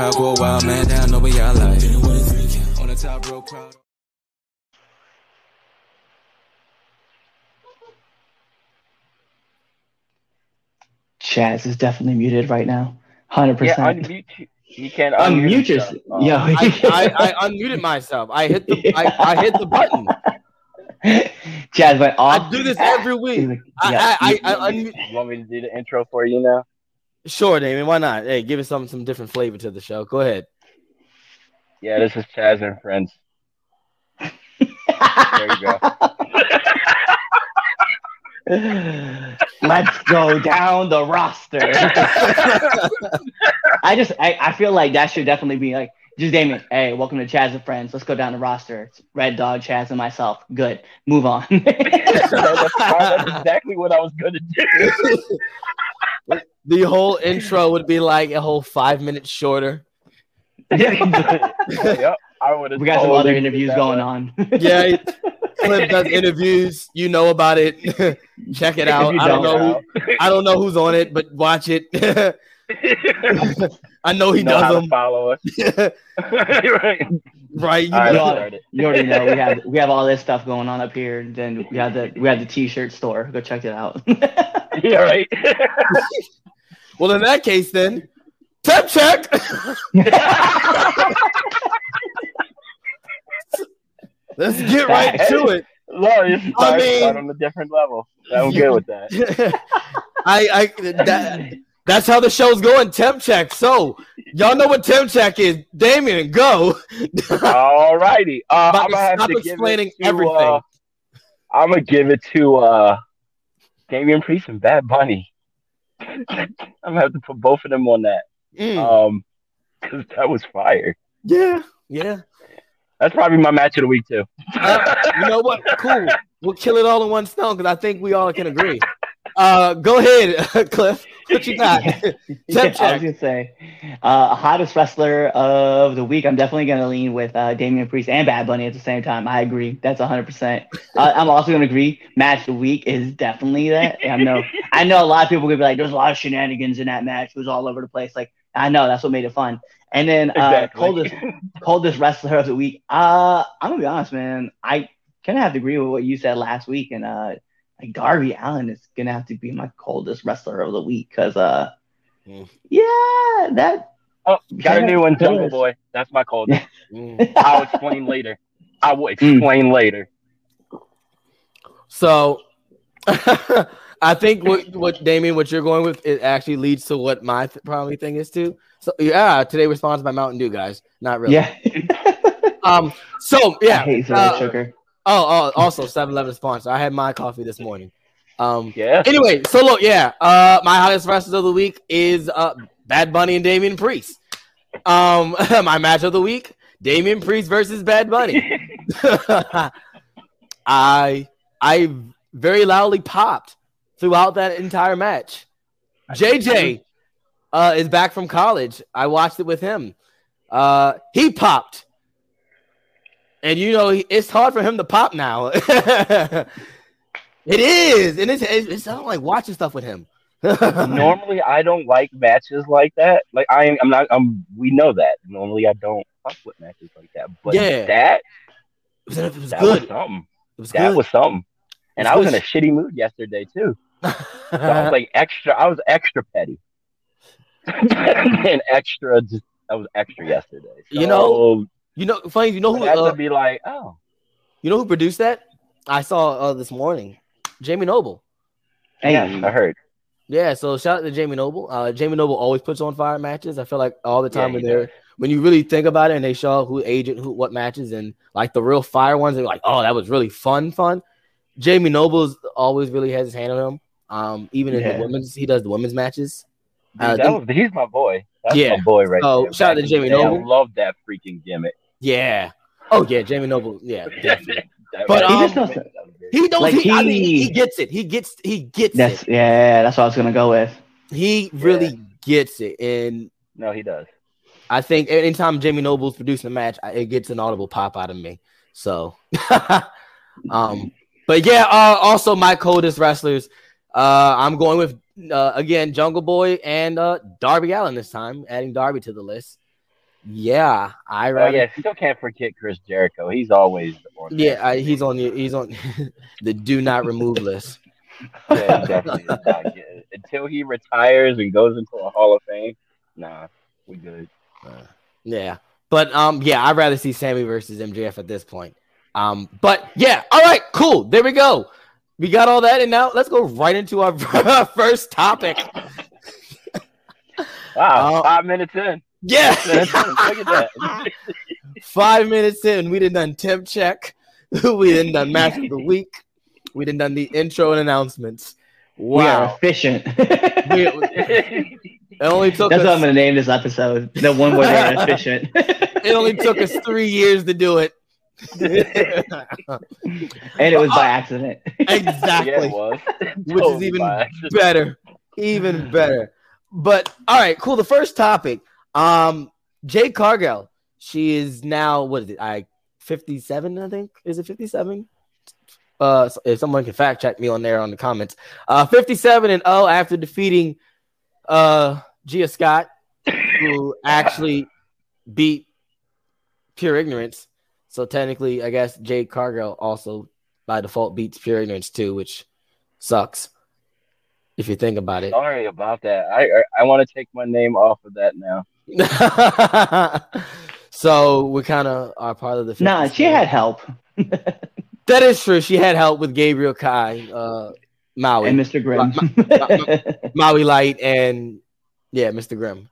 Crowd go wild, man down, know we got life. On the top row crowd. Chaz is definitely muted right now. 100%. Yeah, percent. unmute. you- You can Unmute unmute yourself. yourself. Oh. Yo, I, I, I unmuted myself. I hit the I, I hit the button. Chaz went off. I do this every week. like, I, yeah, I, you- I, I unmute. You want me to do the intro for you now? Sure, Damien. Why not? Hey, give us some some different flavor to the show. Go ahead. Yeah, this is Chaz and friends. There you go. Let's go down the roster. I just, I, I feel like that should definitely be like, just Damien. Hey, welcome to Chaz and Friends. Let's go down the roster. It's Red Dog, Chaz, and myself. Good. Move on. that's, that's exactly what I was gonna do. The whole intro would be like a whole five minutes shorter. yep, I would we got some other interviews going on. Yeah, Cliff does interviews. You know about it. Check it out. I don't know. Who, I don't know who's on it, but watch it. I know he know how does to follow us. them. right. right. You All right, know. let's start it. you already know we have we have all this stuff going on up here. Then we have the we have the T-shirt store. Go check it out. Yeah, right. Well, in that case, then temp check. Let's get right to it. No, I mean- on a different level. I'm good with that. I, I that, that's how the show's going. Temp check. So y'all know what temp check is. Damien, go. All righty. Uh, I'm gonna have stop explaining it to, everything. Uh, I'm gonna give it to uh, Damian Priest and Bad Bunny. I'm gonna have to put both of them on that. Mm, Um, because that was fire. yeah, yeah. That's probably my match of the week too. Uh, you know what? Cool. We'll kill it all in one stone because I think we all can agree. Uh, go ahead, Cliff. What you got? Yeah, Temp I was gonna say, uh, hottest wrestler of the week. I'm definitely gonna lean with uh, Damian Priest and Bad Bunny at the same time. I agree. That's 100. percent uh, I'm also gonna agree. Match of the week is definitely that. I know. I know a lot of people could be like, "There's a lot of shenanigans in that match. It was all over the place." Like, I know that's what made it fun. And then uh, Exactly. coldest coldest wrestler of the week. Uh, I'm gonna be honest, man. I kind of have to agree with what you said last week, and uh, like Darby Allin is gonna have to be my coldest wrestler of the week because uh, Mm. yeah, that Oh, got a new one, Yes. Jungle Boy. That's my coldest Mm. I'll explain later. I will Mm. explain later. So I think what what Damien, what you're going with, it actually leads to what my th- probably thing is too. So yeah, today we're by Mountain Dew, guys. Not really. yeah. Um. So I yeah. hate uh, sugar. Oh, oh, also 7-Eleven sponsor. I had my coffee this morning. Um. Yeah. Anyway, so look, yeah. Uh, my hottest wrestlers of the week is uh Bad Bunny and Damian Priest. Um, my match of the week: Damian Priest versus Bad Bunny. I I very loudly popped throughout that entire match. JJ uh, is back from college. I watched it with him. Uh, he popped, and you know it's hard for him to pop now. it is, and it's it's, don't like watching stuff with him. Normally, I don't like matches like that. Like I, I'm not. I'm. We know that. Normally, I don't fuck with matches like that. But Yeah. that was, it was that good. was something. It was That good. was something. And It's I was good in a shitty mood yesterday too. So I was like extra. I was extra petty. and extra. Just I was extra yesterday. You know, So you know, funny. You know who? had Uh, to be like, oh, you know who produced that? I saw uh, this morning. Jamie Noble. Hey, yeah, I heard. Yeah, so shout out to Jamie Noble. Uh, Jamie Noble always puts on fire matches. I feel like all the time he when they're does. when you really think about it and they show who agent who what matches and like the real fire ones, they're like, oh, that was really fun, fun. Jamie Noble's always really has his hand on him. Um, even in the women's, he does the women's matches. Dude, Uh, that was, he's my boy. That's Yeah. my boy right So, there. shout out to Back in the Jamie Noble. I love that freaking gimmick. Yeah. Oh yeah, Jamie Noble. Yeah, definitely. But, um, He just knows that that- was great. He knows. Like, he, I mean, he, he- gets it. He gets. He gets That's it. yeah. That's what I was gonna go with. He really gets it, and No, he does. I think anytime Jamie Noble's producing a match, it gets an audible pop out of me. So, um, but yeah, uh, also my coldest wrestlers. Uh, I'm going with uh, again Jungle Boy and uh, Darby Allin this time, adding Darby to the list. Yeah, I Oh rather. yeah, still can't forget Chris Jericho. He's always on. Yeah, I, he's on the he's on the do not remove list. Yeah, definitely. Until he retires and goes into a Hall of Fame, nah, we good. Yeah, but um, yeah, I'd rather see Sammy versus MJF at this point. Um, but yeah, all right, cool. There we go. We got all that, and now let's go right into our first topic. Wow, Uh, five minutes in. Yeah, Look at that. Five minutes in, we didn't done temp check. we didn't done match of the week. We didn't done the intro and announcements. We are Wow, efficient. We- it only took That's what I'm gonna name this episode. The one where they're efficient. It only took us three years to do it. and it was by accident. exactly. Yeah, it was. which is even better, even better. But all right, cool. The first topic, um, Jade Cargill. She is now what is it? I fifty-seven, I think. Is it fifty-seven? Uh, if someone can fact check me on there on the comments. Uh, fifty-seven and oh after defeating uh Gia Scott, who actually beat Pure Ignorance. So technically, I guess Jade Cargill also by default beats Pure Ignorance too, which sucks if you think about it. Sorry about that. I I, I want to take my name off of that now. so we kind of are part of the. Nah, 50 she had help. that is true. She had help with Gabriel Kai, uh, Maui, and Mr. Grimm. Maui Light, and yeah, Mr. Grimm.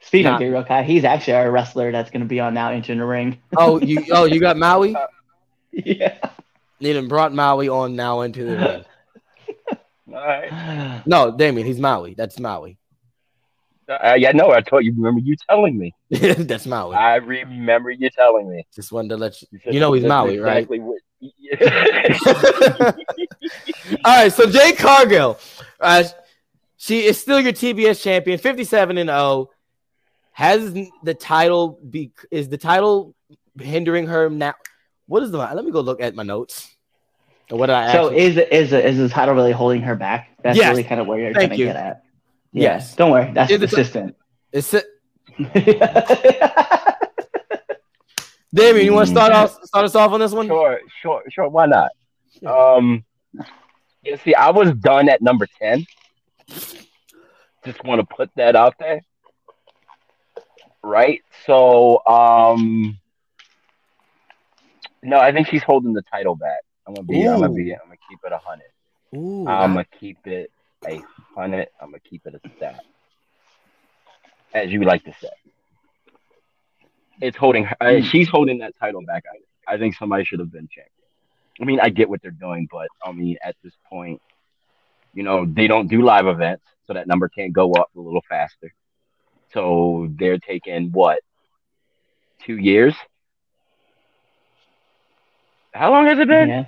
Speaking Nah. of Gabriel Kai, he's actually our wrestler that's going to be on now entering the ring. Oh, you oh you got Maui. yeah. They done brought Maui on now into the ring. All right. No, Damien, he's Maui. That's Maui. Uh, yeah, no, I told you. Remember you telling me? That's Maui. I remember you telling me. Just wanted to let you. said You know he's that's Maui, right? exactly What. All right, so Jade Cargill, uh, she is still your TBS champion, fifty-seven and zero. Has the title be? Is the title hindering her now? What is the? Let me go look at my notes. What did I So actually? is is is the title really holding her back? That's Yes. really kind of where you're Thank trying to get at. Yes. Yes. Don't worry. That's Is the ti- consistent. It's Damien. You want to start off? Start us off on this one? sure, sure, sure. Why not? Um, you see, I was done at number ten. Just want to put that out there, right? So, um, no, I think she's holding the title back. I'm gonna be, I'm gonna be, I'm gonna keep it a hundred. Ooh, I'm gonna keep it a hundred. I'm gonna keep it a stat, as you like to say. It's holding. her uh, she's holding that title back. I, I think somebody should have been champion. I mean, I get what they're doing, but I mean, at this point, you know, they don't do live events, so that number can't go up a little faster. So they're taking what two years? How long has it been? yeah.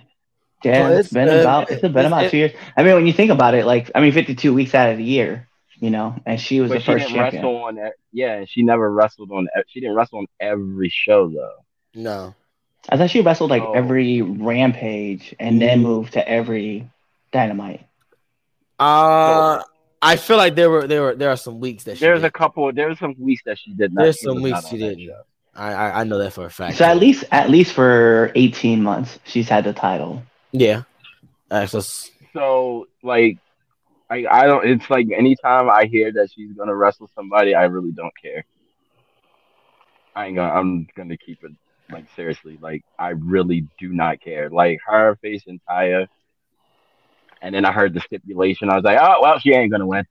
Yeah, Well, it's it's, been uh, about it's been it's- about it- two years. I mean, when you think about it, like I mean, 52 weeks out of the year, you know, and she was But the she first didn't champion. wrestle on. Yeah, she never wrestled on. She didn't wrestle on every show though. no. I thought she wrestled like Oh. every Rampage and then Mhm. moved to every Dynamite. Uh, I feel like there were there were there are some weeks that she There's did. a couple. there There's some weeks that she did not. There's some weeks she didn't. show. I, I I know that for a fact. So at least at least for 18 months, she's had the title. Yeah. Just So like, I I don't. It's like anytime I hear that she's gonna wrestle somebody, I really don't care. I ain't gonna. I'm gonna keep it like seriously. Like I really do not care. Like her facing Taya, and then I heard the stipulation. I was like, oh well, she ain't gonna win.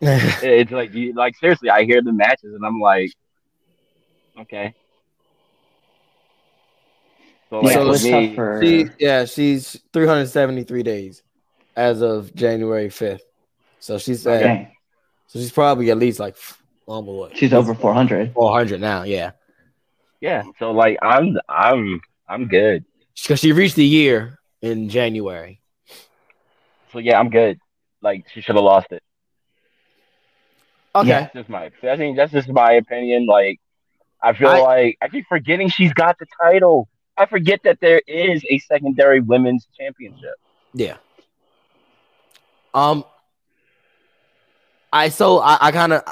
It's like you like seriously. I hear the matches and I'm like, okay. So like Yeah, So for was me, for she yeah she's 373 days as of January 5th. So she's at, Dang, so she's probably at least like almost what she's over 400. 400 now. Yeah, yeah. So like I'm I'm I'm good. because she reached the year in January. So yeah, I'm good. Like she should have lost it. Okay. Yeah. That's just my. I think that's just my opinion. Like I feel I- like I keep forgetting she's got the title. I forget that there is a secondary women's championship. Yeah. Um. I so I, I kind of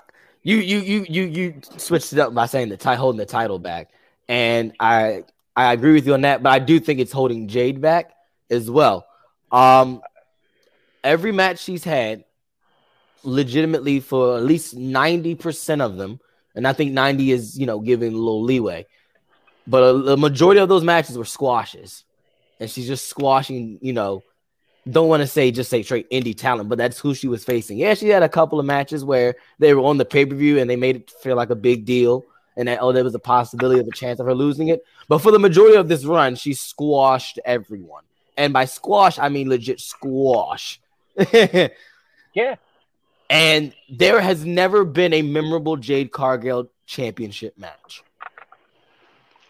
you you you you you switched it up by saying the tie holding the title back, and I I agree with you on that, but I do think it's holding Jade back as well. Um, every match she's had, legitimately for at least ninety percent of them, and I think ninety is you know giving a little leeway, but a, the majority of those matches were squashes, and she's just squashing you know don't want to say just say straight indie talent, but that's who she was facing. Yeah, she had a couple of matches where they were on the pay per view and they made it feel like a big deal, and that oh, there was a possibility of a chance of her losing it. But for the majority of this run, she squashed everyone, and by squash I mean legit squash. Yeah. And there has never been a memorable Jade Cargill championship match.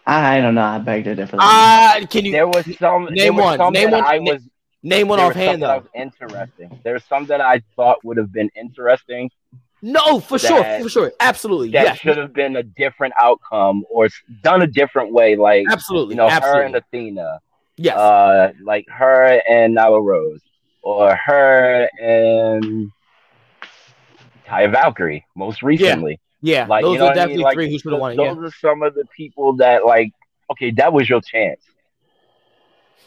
I don't know. I beg to differ. Uh, can you There was some. Name was one. some Name one. I was. name one offhand some that was interesting. There's some that I thought would have been interesting No, for sure, for sure, absolutely, that yes, should have been a different outcome or done a different way. Like absolutely, you know, her and Athena, yes, uh, like her and Nyla Rose, or her and Taya Valkyrie. Most recently, yeah. like those you know are what I mean? definitely Like, three who should have won it. Those Yeah. are some of the people that like. Okay, that was your chance.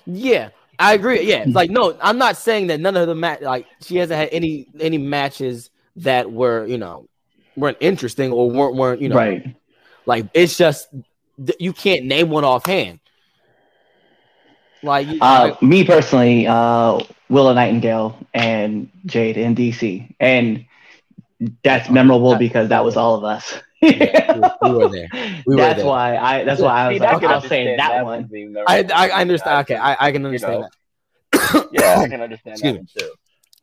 Yeah, I agree. Yeah, it's like no, I'm not saying that none of the match like she hasn't had any any matches that were you know weren't interesting or weren't weren't you know right. like it's just th- you can't name one offhand. Like, you- Uh, like, me personally, uh, Willow Nightingale and Jade in DC, and that's memorable because that was all of us. Yeah, we- we were there. We were that's there. why I. That's why I was See, like, I'll say understand that one one. I. I I understand. Okay, I, I can understand know. that. yeah, I can understand Excuse that one too.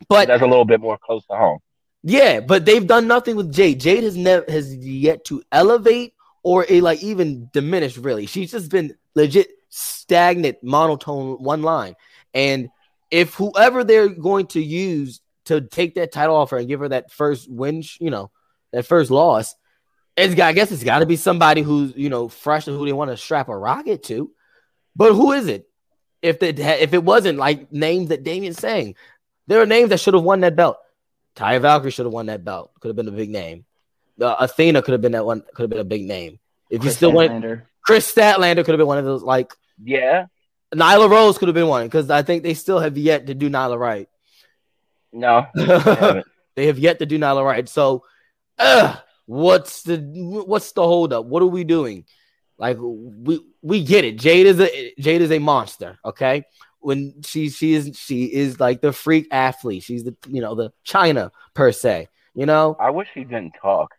But That's a little bit more close to home. Yeah, but they've done nothing with Jade. Jade has never has yet to elevate or a like even diminish. Really, she's just been legit stagnant, monotone, one line. And if whoever they're going to use to take that title off her and give her that first win, you know, that first loss, it's got. I guess it's got to be somebody who's you know fresh and who they want to strap a rocket to. But who is it? If the if it wasn't like names that Damien's saying, there are names that should have won that belt. Taya Valkyrie should have won that belt. Could have been a big name. Uh, Athena could have been that one. Could have been a big name. If you still want Statlander. Kris Statlander, could have been one of those. Like Yeah. Nyla Rose could have been one because I think they still have yet to do Nyla right. No. I they have yet to do Nyla right. So, uh, what's the what's the holdup? What are we doing? Like we we get it. Jade is a Jade is a monster. Okay, when she she is she is like the freak athlete. She's the you know the Chyna per se. You know, I wish she didn't talk.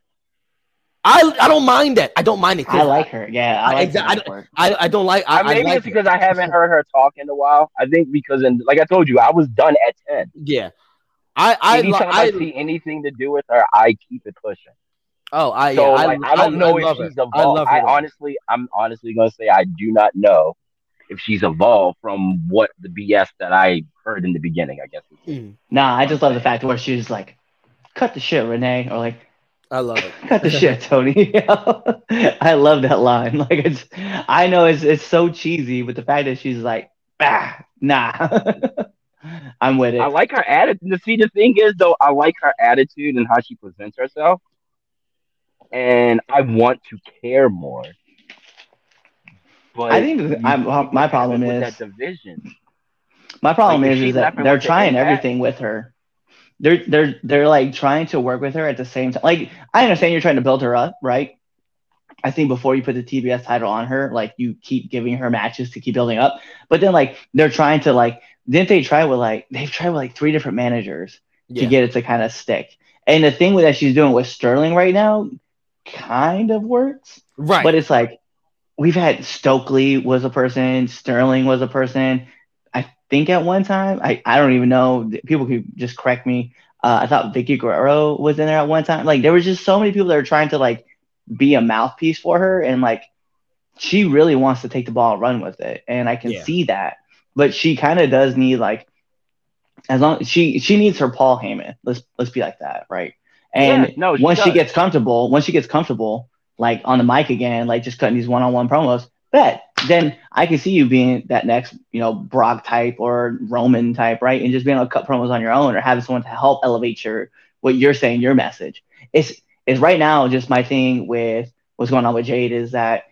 I I don't mind that. I don't mind it. I like her. Yeah, I I- like I that part. I, I don't like. I, I, I maybe like it's because I haven't heard her talk in a while. I think because, in, like I told you, I was done at ten. Yeah, I I, Anytime I, I, see anything to do with her, I keep it pushing. oh I So yeah, like, I, don't know love if her. she's I evolved. love I, honestly, I'm honestly gonna say I do not know if she's evolved from what the BS that I heard in the beginning. I guess. Mm, Nah, I just love the fact where she's like, "Cut the shit, Renee," or like, I love it. "Cut the shit, Tony." I love that line. Like, it's, I know it's it's so cheesy, but the fact that she's like, "Ah, nah," I'm with it. I like her attitude. See, the thing is, though, I like her attitude and how she presents herself, and I want to care more. But I think I'm- uh, my problem is- that division. My problem Like, is, is that they're trying everything with her. They're they're they're like trying to work with her at the same time. Like I understand you're trying to build her up, right? I think before you put the TBS title on her, like you keep giving her matches to keep building up. But then like they're trying to like didn't they try with like they've tried with like three different managers Yeah. to get it to kind of stick. And the thing with that she's doing with Sterling right now kind of works. Right. But it's like we've had Stokely was a person, Sterling was a person. I think at one time, I, I don't even know. People could just correct me. Uh, I thought Vickie Guerrero was in there at one time. Like there was just so many people that are trying to like be a mouthpiece for her, and like she really wants to take the ball and run with it, and I can Yeah. see that. But she kind of does need like as long she she needs her Paul Heyman. Let's let's be like that, right? And Yeah, no, she once she gets comfortable, once she gets comfortable, like on the mic again, like just cutting these one-on-one promos, bet then I can see you being that next, you know, Brock type or Roman type, right? And just being able to cut promos on your own or having someone to help elevate your what you're saying, your message. It's is right now just my thing with what's going on with Jade is that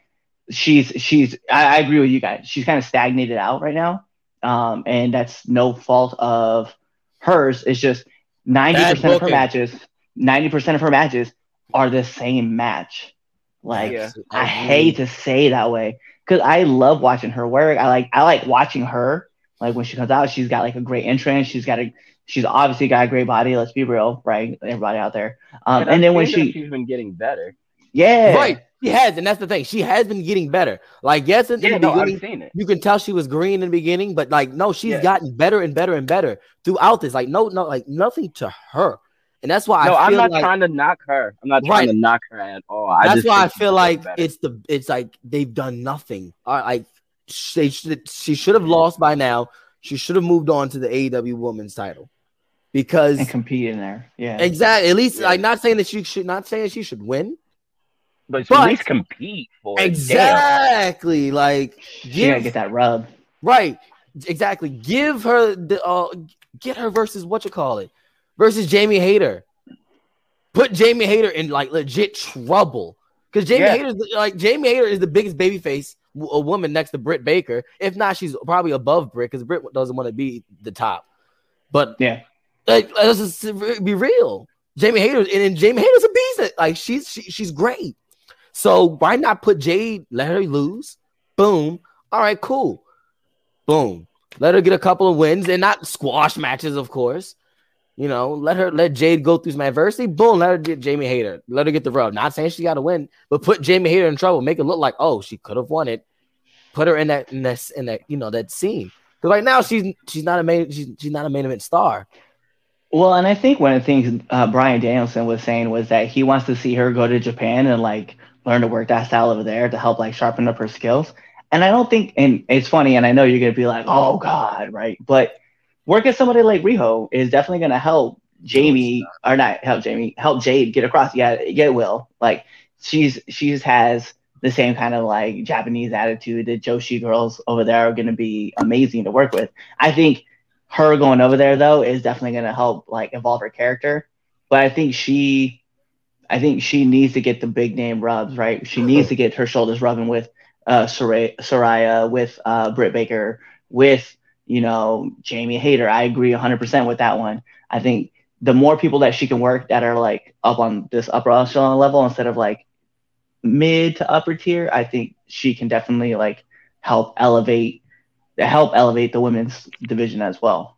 she's she's I, I agree with you guys. She's kind of stagnated out right now, um, and that's no fault of hers. It's just ninety percent of her matches, ninety percent of her matches are the same match. Like Yeah. I hate to say that way because I love watching her work. I like I like watching her. Like when she comes out, she's got like a great entrance. She's got a she's obviously got a great body. Let's be real, right? Everybody out there. Um, and, I've then when she she's been getting better. yeah Right. She has, and that's the thing. She has been getting better. Like, yes, in, in the no, beginning, I've seen it. you can tell she was green in the beginning, but like, no, she's Yeah. gotten better and better and better throughout this. Like, no, no, like nothing to her, and that's why No, I I'm not like trying to knock her. I'm not Right. trying to knock her at all. I that's just why I feel like better. it's the it's like they've done nothing. All right, like they should she should have lost by now. She should have moved on to the AEW Women's Title because and compete in there. Yeah. exactly. At least Yeah. like not saying that she should not saying she should win. But, but- at least compete for it. Damn. Exactly. Like She gotta get that rub. Right. Exactly. Give her the uh get her versus what you call it versus Jamie Hayter. Put Jamie Hayter in like legit trouble because Jamie Yeah. Hayter like Jamie Hayter is the biggest babyface w- a woman next to Britt Baker. If not, she's probably above Britt because Britt doesn't want to be the top. But Yeah. like let's just be real. Jamie Hayter and, and Jamie Hayter's a beast. Like she's she, she's great. So why not put Jade? Let her lose. Boom. All right, cool. Boom. Let her get a couple of wins and not squash matches, of course. You know, let her let Jade go through some adversity. Boom, let her get Jamie Hayter. Let her get the rub. Not saying she got to win, but put Jamie Hayter in trouble. Make it look like oh she could have won it. Put her in that in that in that you know that scene. Because right now she's she's not a main she's, she's not a main event star. Well, and I think one of the things uh, Bryan Danielson was saying was that he wants to see her go to Japan and like learn to work that style over there to help like sharpen up her skills. And I don't think, and it's funny, and I know you're gonna be like, oh God, right? But working somebody like Riho is definitely gonna help Jamie, or not help Jamie, help Jade get across. Yeah, yeah, it will. Like she's she's has the same kind of like Japanese attitude. The Joshi girls over there are gonna be amazing to work with. I think her going over there though is definitely to help like evolve her character but i think she i think she needs to get the big name rubs right? She needs to get her shoulders rubbing with uh Saraya, Saraya with uh Britt Baker with you know Jamie Hayter. I agree 100% with that one. I think the more people that she can work that are like up on this upper echelon level instead of like mid to upper tier I think she can definitely like help elevate help elevate the women's division as well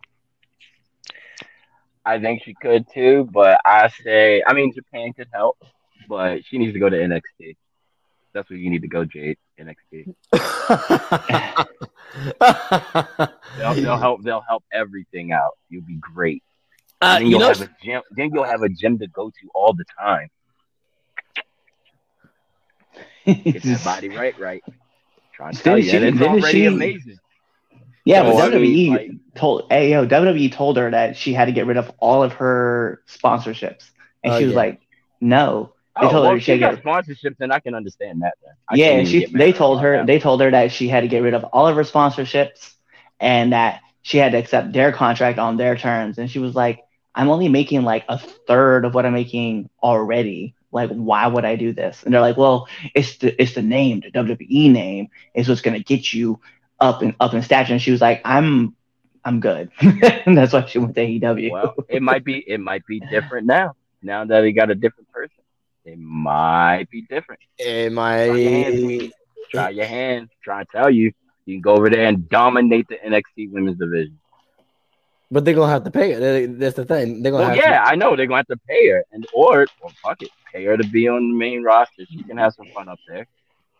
I think she could too, but I say, I mean, Japan could help, but she needs to go to NXT. That's where you need to go, Jade. NXT. They'll, they'll help. They'll help everything out. You'll be great. Uh, then you you'll know, have a gym. Then you'll have a gym to go to all the time. Get that body right, right. Trying to tell you, she- and it's already she- amazing. Yeah, So, but I mean, WWE like- told yo WWE told her that she had to get rid of all of her sponsorships, and Oh, she was yeah. like, "No." They Oh, told her she she got to sponsorships, and I can understand that. Then. Yeah, can't and even she they told her that. they told her that she had to get rid of all of her sponsorships, and that she had to accept their contract on their terms. And she was like, "I'm only making like a third of what I'm making already. Like, why would I do this?" And they're like, "Well, it's the it's the name, the WWE name is what's gonna get you up and up in stature." And she was like, "I'm I'm good." and that's why she went to AEW. Well, it might be it might be different now. Now that he got a different person, it might be different. Am Try your hands, Try your hand. Try to tell you, you can go over there and dominate the NXT Women's Division. But they're gonna have to pay it. They- That's the thing. They're gonna Well, have yeah, I know they're gonna have to pay her, and or or fuck it, pay her to be on the main roster. She can have some fun up there.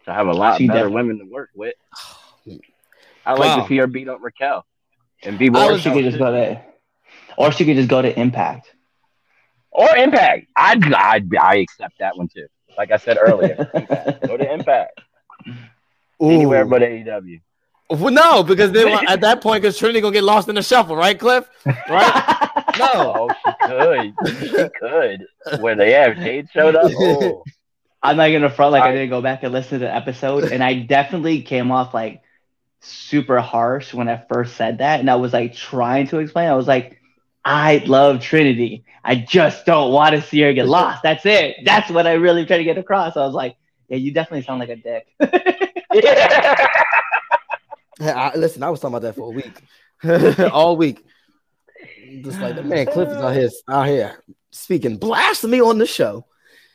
To have a lot She better def- women to work with. I like Wow. to see her beat up Raquel and be more. or she could just go to, or she could just go to Impact. or Impact. I I I accept that one too. Like I said earlier, go to Impact. to. Anywhere but AEW. Well, no, because then at that point, because Trinity gonna get lost in the shuffle, right, Cliff? Right? No. Oh, she could. She could. Where they have Jade showed up. Oh, I'm not gonna front like I, I- didn't go back and listen to the episode, and I definitely came off like super harsh when I first said that, and I was like trying to explain. I was like, I love Trinity. I just don't want to see her get lost. That's it. That's what I really try to get across. I was like, yeah, you definitely sound like a dick. yeah. Hey, I, listen, I was talking about that for a week, all week. Just like the man Cliff is out here, out here speaking blasphemy on the show.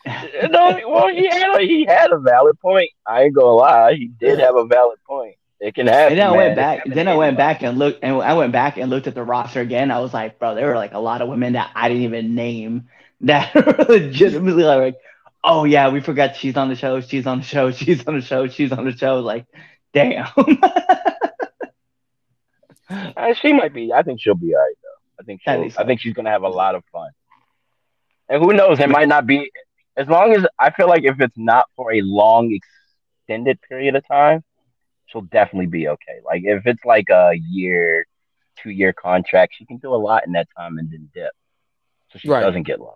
no, well, he had a, he had a valid point. I ain't gonna lie, he did have a valid point. It can happen. And then I man. went back. Then I went back and looked, and I went back and looked at the roster again. I was like, bro, there were like a lot of women that I didn't even name that are legitimately like, oh yeah, we forgot she's on the show. She's on the show. She's on the show. She's on the show. Like, damn. Uh, she might be. I think she'll be all right though. I think she'll, so. I think she's gonna have a lot of fun. And who knows? It might not be as long as I feel like if it's not for a long extended period of time, she'll definitely be okay. Like if it's like a year, two year contract, she can do a lot in that time and then dip, so she Right. doesn't get lost.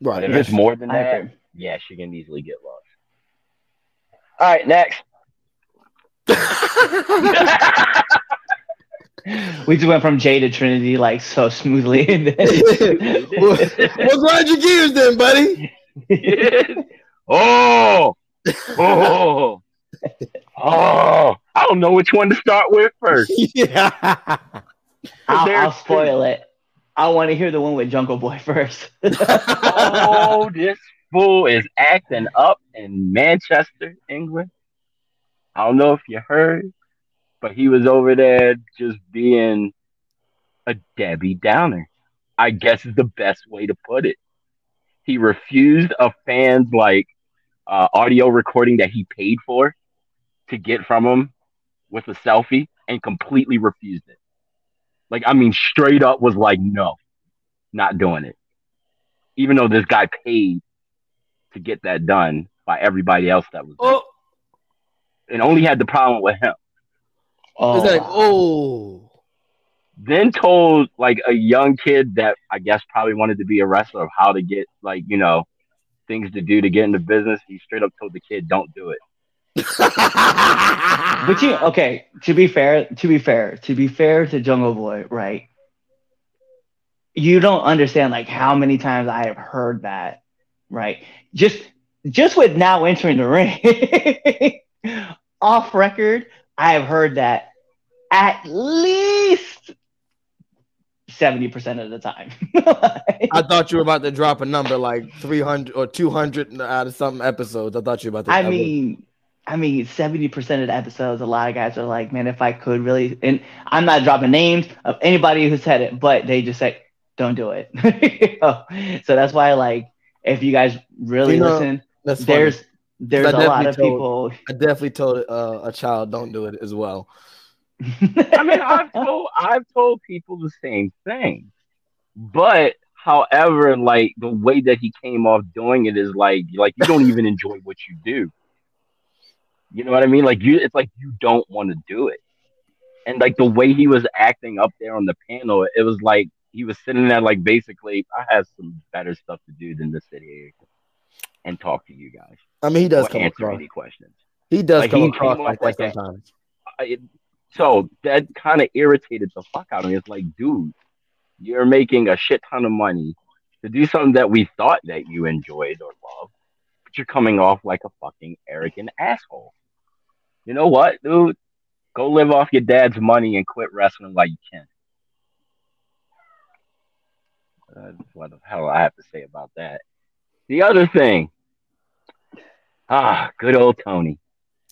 But Right. if it's more than that, agree. yeah, she can easily get lost. All right, next. we just went from Jay to Trinity like so smoothly. And then- What grind your gears then, buddy? oh, oh, oh! I don't know which one to start with first. yeah. I'll, I'll spoil it. I want to hear the one with Jungle Boy first. Oh, this fool is acting up in Manchester, England. I don't know if you heard, but he was over there just being a Debbie Downer. I guess is the best way to put it. He refused a fan's like uh, audio recording that he paid for to get from him with a selfie and completely refused it. Like, I mean, straight up was like, no, not doing it. Even though this guy paid to get that done by everybody else that was there. Oh, and only had the problem with him. Oh, it's like, oh. Then told like a young kid that I guess probably wanted to be a wrestler of how to get like, you know, things to do to get into business. He straight up told the kid, don't do it. But you okay? To be fair, to be fair, to be fair to Jungle Boy, right? You don't understand like how many times I have heard that, right? Just just with now entering the ring, off record, I have heard that at least seventy percent of the time. I thought you were about to drop a number like 300 or 200 out of some episodes. I thought you were about to. I mean, I mean, seventy percent of the episodes, a lot of guys are like, "Man, if I could really," and I'm not dropping names of anybody who said it, but they just say, "Don't do it." You know? So that's why, like, if you guys really You know, listen, that's funny. there's there's I a lot of definitely people. I definitely told uh, a child don't do it as well. I mean, I've told I've told people the same thing. But however, like the way that he came off doing it is like like you don't even enjoy what you do. You know what I mean? Like you it's like you don't want to do it. And like the way he was acting up there on the panel, it was like he was sitting there like basically, I have some better stuff to do than to sit here and talk to you guys I mean, he does come answer across. any questions. He does Like, come he across like like that sometimes. I- so that kind of irritated the fuck out of me. It's like, dude, you're making a shit ton of money to do something that we thought that you enjoyed or loved, but you're coming off like a fucking arrogant asshole. You know what, dude? Go live off your dad's money and quit wrestling while you can. That's what the hell I have to say about that. The other thing, ah, good old Tony.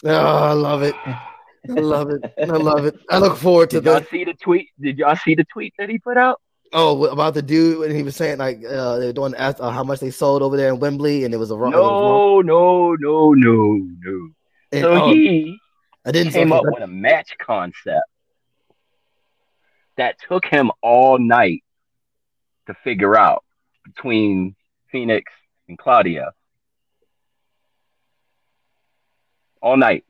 Oh, I love it. I love it. I love it. I look forward to Did y'all the see the tweet? Did y'all see the tweet that he put out? oh about the dude when he was saying like uh, they're doing uh, how much they sold over there in Wembley and it was a wrong. it was wrong. No, no, no, no, no. And, So oh, he I didn't came up with a match concept that took him all night to figure out between Fenix and Claudio. All night.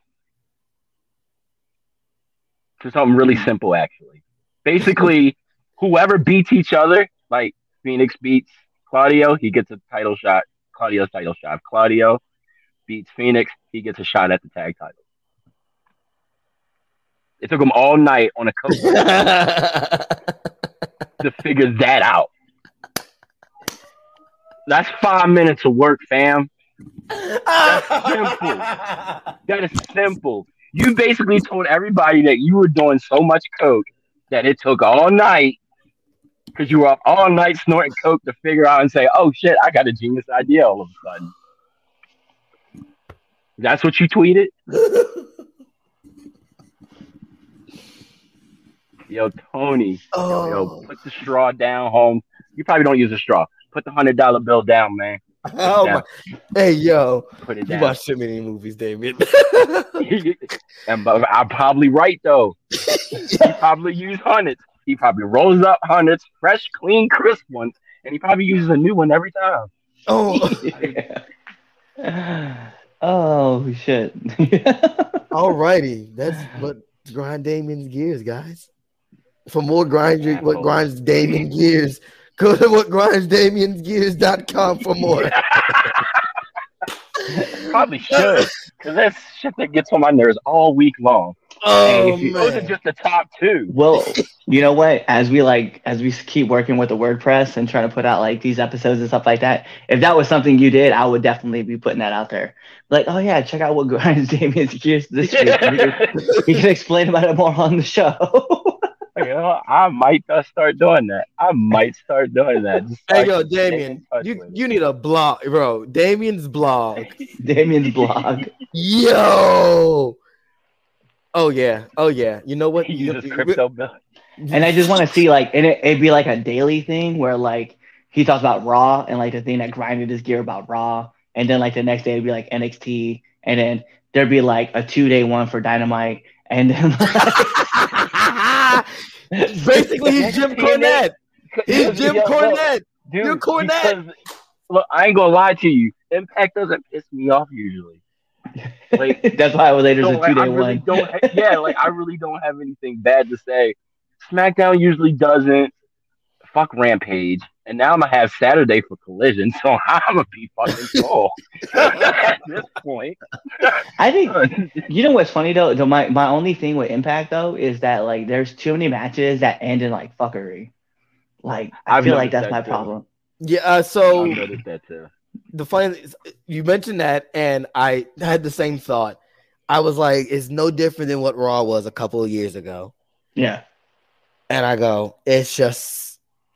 To something really hmm. simple, actually. Basically, whoever beats each other, like Fenix beats Claudio, he gets a title shot. Claudio's title shot. Claudio beats Fenix, he gets a shot at the tag title. It took him all night on a coach. to figure that out. That's five minutes of work, fam. That's simple. That is simple. You basically told everybody that you were doing so much coke that it took all night because you were up all night snorting coke to figure out and say, "Oh shit, I got a genius idea!" All of a sudden, that's what you tweeted. Yo, Tony, oh, yo, put the straw down, home. You probably don't use a straw. Put the hundred dollar bill down, man. oh my. Hey, yo. Put it You down. watch too many movies, Damien. and but I'm probably right though. He probably used hundreds. He probably rolls up hundreds, fresh, clean, crisp ones, and he probably uses a new one every time. oh, oh shit. alrighty. That's what grind Damien's gears, guys. For more grind your, what grinds Damien gears, go to what grinds Damien's gears.com for more. Probably should, because that's shit that gets on my nerves all week long. Oh, if you- Those are just the top two. Well, you know what? As we like, as we keep working with the WordPress and trying to put out like these episodes and stuff like that, if that was something you did, I would definitely be putting that out there. Like, oh yeah, check out what grinds Damien's gears this week. We we can explain about it more on the show. You know, I might uh, start doing that. I might start doing that. just Hey, yo, can stay in Damien, you, you need a blog, bro. Damien's blog. Damien's blog. Yo. Oh, yeah. Oh, yeah. You know what? he You- uses you- crypto bill. And I just want to see like, and it, it'd be like a daily thing where like he talks about Raw and like the thing that grinded his gear about Raw, and then like the next day it'd be like NXT, and then there'd be like a two day one for Dynamite, and then Basically, he's Jim Cornette. He's Jim Yo, Cornette. Dude, You're Cornette. because- look, I ain't gonna lie to you. Impact doesn't piss me off usually. Like, that's why later so, there's a like, two day one. yeah, like I really don't have anything bad to say. SmackDown usually doesn't. Fuck Rampage, and now I'm gonna have Saturday for Collision, so I'm gonna be fucking cool at this point. I think you know what's funny though. though my my only thing with Impact though is that like there's too many matches that end in like fuckery. Like I I've feel like that's that my too. problem. Yeah. Uh, so I noticed that too. the funny thing is, you mentioned that, and I had the same thought. I was like, it's no different than what Raw was a couple of years ago. Yeah. And I go, it's just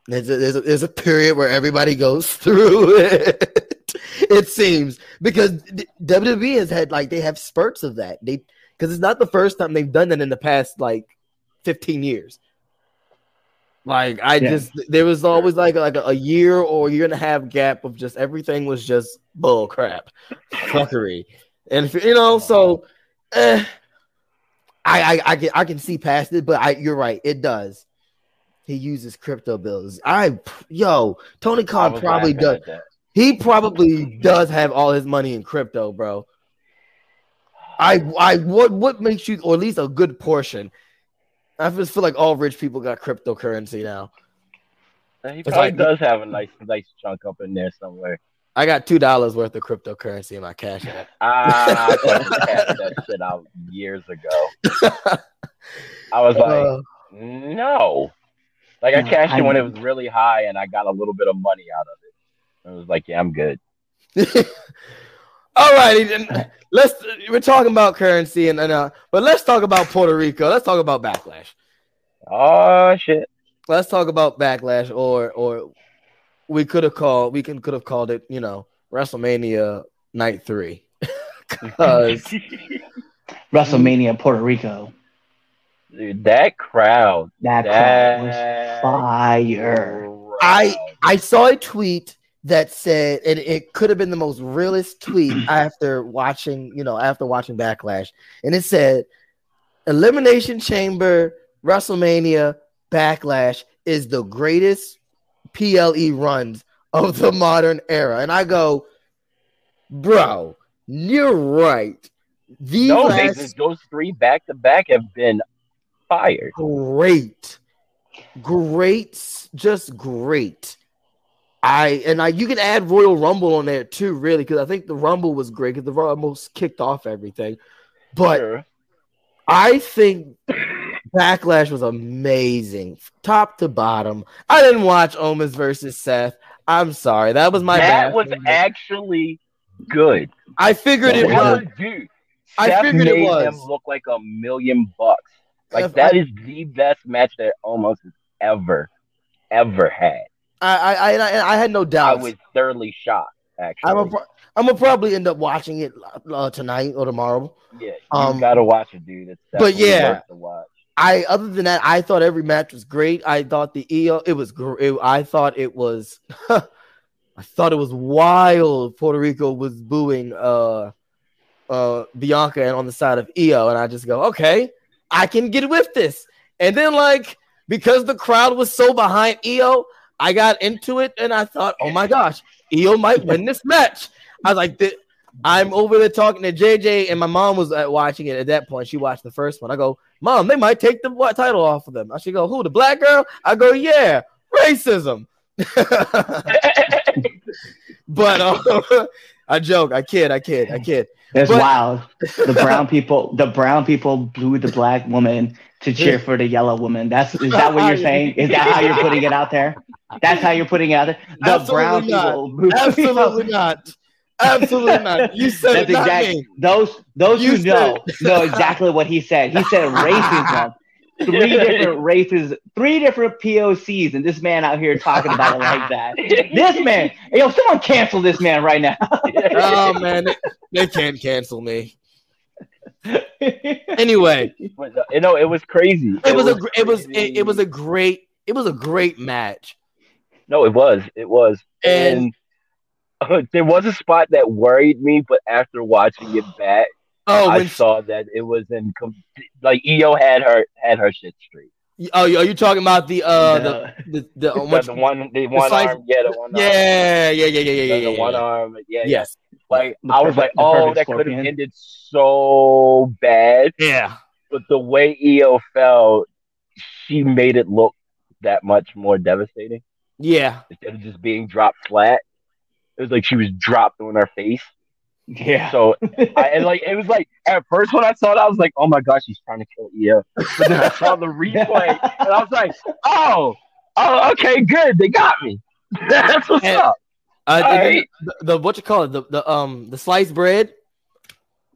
there's a, there's a, there's a period where everybody goes through it. it seems because WWE has had like they have spurts of that. They because it's not the first time they've done that in the past like 15 years. Like I Yeah. just there was always like like a, a year or year and a half gap of just everything was just bull crap, fuckery, and if, you know so. Eh, I, I I can I can see past it, but I you're right. It does. He uses crypto bills. I yo Tony I Khan was probably does. that. He probably does have all his money in crypto, bro. I I what what makes you or at least a good portion. I just feel like all rich people got cryptocurrency now. He It's probably like- does have a nice, nice chunk up in there somewhere. I got two dollars worth of cryptocurrency in my cash app. Ah, I cashed that shit out years ago. I was like, Uh, no. Like I No, cashed it when it was really high, and I got a little bit of money out of it. I was like, yeah, I'm good. all righty, then let's. We're talking about currency and, and uh, but let's talk about Puerto Rico. Let's talk about backlash. Oh shit. let's talk about backlash or or we could have called we can could have called it you know wrestlemania night three because WrestleMania Puerto Rico. Dude, that crowd. That That crowd was fire. I- i saw a tweet that said and it could have been the most realist tweet after watching you know after watching backlash and it said elimination chamber wrestlemania backlash is the greatest ple runs of the modern era and i go bro you're right the No, they, those three back to back have been fired. great great just great i and i you can add royal rumble on there too really because i think the rumble was great because the rumble kicked off everything but Sure. i think Backlash was amazing, top to bottom. I didn't watch Omos versus Seth. I'm sorry, that was my that bad. was actually good. I figured it was. was- dude. I figured it was. him look like a million bucks. Like If that I- is the best match that almost has ever, ever had. I I I, I, had no doubt. I was thoroughly shocked. Actually, I'm a, I'm gonna probably end up watching it uh, tonight or tomorrow. yeah, you um, gotta watch it, dude. It's but yeah. to watch. I other than that, I thought every match was great. I thought the IYO it was great. I thought it was I thought it was wild. Puerto Rico was booing uh uh Bianca and on the side of IYO, and I just go, okay, I can get with this. And then like because the crowd was so behind IYO, I got into it and I thought, oh my gosh, IYO might win this match. I was like, "Th- I'm over there talking to JJ, and my mom was uh, watching it at that point. She watched the first one. I go, Mom, they might take the what title off of them. I should go, Who, the black girl? I go, Yeah, racism. but uh, I joke, I kid, I kid, I kid. That's But- wild. The brown people, the brown people blew the black woman to cheer for the yellow woman. That's is that what you're saying? Is that how you're putting it out there? That's how you're putting it out there. The Absolutely brown not. people, Absolutely not. Absolutely not. You said That's exactly those those You who know know exactly what he said. He said racism. Three different races, three different POCs, and this man out here talking about it like that. This man, yo, someone cancel this man right now. Oh man, they, they can't cancel me. Anyway, But, you know, it was crazy. it was a gr- it was it, it was a great it was a great match. No, it was. It was. And- And, uh, there was a spot that worried me, but after watching it back, Oh, I when saw that it was in like IYO had her had her shit straight. oh, are you talking about the uh the The- the, the, The, what- the one, the one slice- arm, yeah, the one. arm, yeah yeah yeah yeah yeah the, yeah, the one yeah. arm, yeah, yeah. yes Like The I was like, oh, that could have ended so bad. yeah But the way IYO fell, she made it look that much more devastating yeah instead of just being dropped flat. It was like she was dropped on her face. Yeah. So I and like it was like at first when I saw it, I was like, oh my gosh, she's trying to kill IYO. But then I saw the replay and I was like, oh, oh, okay, good, they got me. That's what's And- up. uh, the, Alright. the, the what you call it the, the um the sliced bread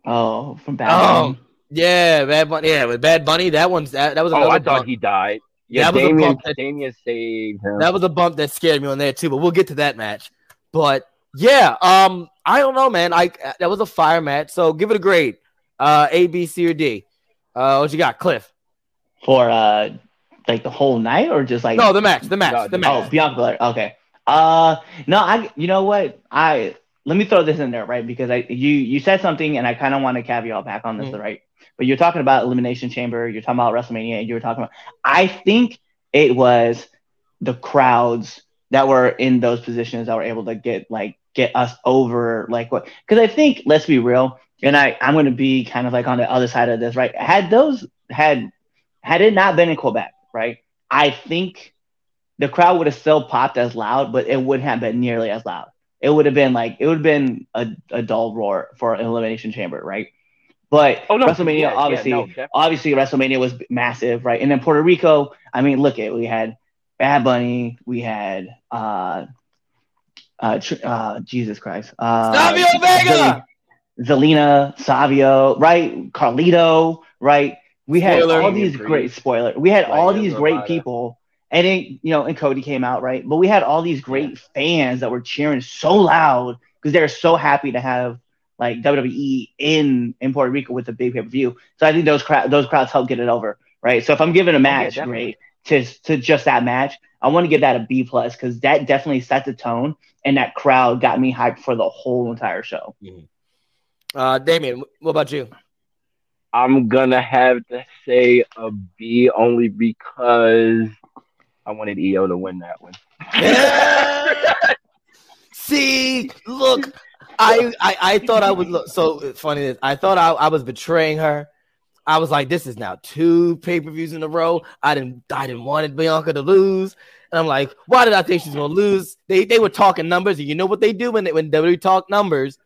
Oh, from Bad Oh, Bunny. yeah bad bunny yeah with bad bunny that one's that, that was Oh, I thought bump. he died. Yeah, That was a bump that- Damien saved him. that was a bump that scared me on there too but we'll get to that match but yeah um I don't know man I that was a fire match so give it a grade uh A B C or D uh what you got Cliff for uh like the whole night or just like no the match the match No, the the- match oh Bianca Belair. Okay. Uh no, I you know what? I let me throw this in there, right? Because I you you said something and I kind of want to caveat back on this, Mhm. right? But you're talking about Elimination Chamber, you're talking about WrestleMania, and you were talking about I think it was the crowds that were in those positions that were able to get like get us over like what because I think let's be real, and I I'm gonna be kind of like on the other side of this, right? Had those had had it not been in Quebec, right? I think the crowd would have still popped as loud, but it wouldn't have been nearly as loud. It would have been like it would have been a, a dull roar for an elimination chamber, right? But Oh, no, WrestleMania, yeah, yeah, obviously, no, obviously WrestleMania was massive, right? And then Puerto Rico, I mean, look at we had Bad Bunny, we had uh, uh, tr- uh Jesus Christ, uh, Savio Vega! Zelina, Savio, right? Carlito, right? We had Spoiler. all these great spoiler. We had all these Ravada. great people, and then you know, and Cody came out, right? But we had all these great fans that were cheering so loud because they're so happy to have like WWE in in Puerto Rico with the big pay per view. So I think those crowd those crowds helped get it over, right? So if I'm giving a match definitely. grade to to just that match, I want to give that a B plus because that definitely set the tone, and that crowd got me hyped for the whole entire show. uh Damien what about you I'm gonna have to say a B only because I wanted IYO to win that one. See, look, I, I I thought I would look so funny. is I thought I, I was betraying her. I was like, this is now two pay per views in a row. I didn't I didn't want Bianca to lose, and I'm like, why did I think she's gonna lose? They they were talking numbers, and you know what they do when they, when WWE talk numbers.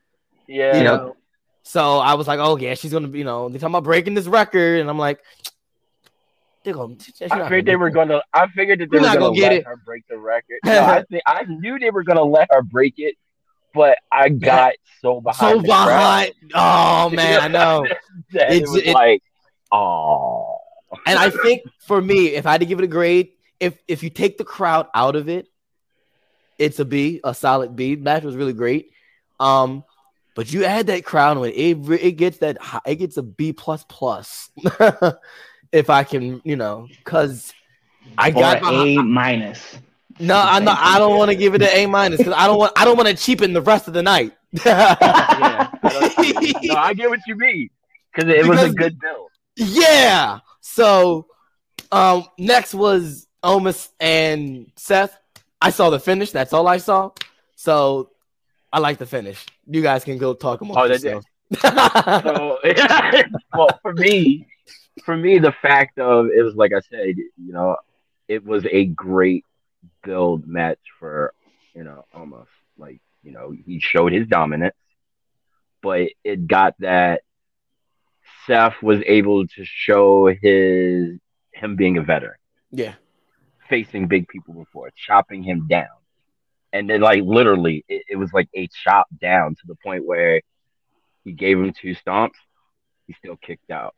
Yeah. You know, so I was like, oh yeah, she's gonna be, you know, they're talking about breaking this record, and I'm like, They're gonna, I figured they were gonna. I figured that they were not gonna, gonna get let it. her break the record. No, I think I knew they were gonna let her break it, but I got so behind. so behind. Oh man, I know. that it It's- was it- like, oh, And I think for me, if I had to give it a grade, if if you take the crowd out of it, it's a B, a solid B. Match was really great. Um, but you add that crowd when it it gets that it gets a B plus plus. if I can, you know, because I Or got A minus. no, I'm not. I don't want to give it an A minus because I don't want. I don't want to cheapen the rest of the night. yeah. I don't- no, I get what you mean because it was a good build. Yeah. So, um, next was Omos and Seth. I saw the finish. That's all I saw. So, I like the finish. You guys can go talk among Oh, they did. So, well, for me, for me, the fact of it was like I said, you know, it was a great build match for, you know, almost like you know he showed his dominance, but it got that Seth was able to show his him being a veteran, yeah. Facing big people before, chopping him down. And then, like, literally, it, it was like a chop down to the point where he gave him two stomps, he still kicked out.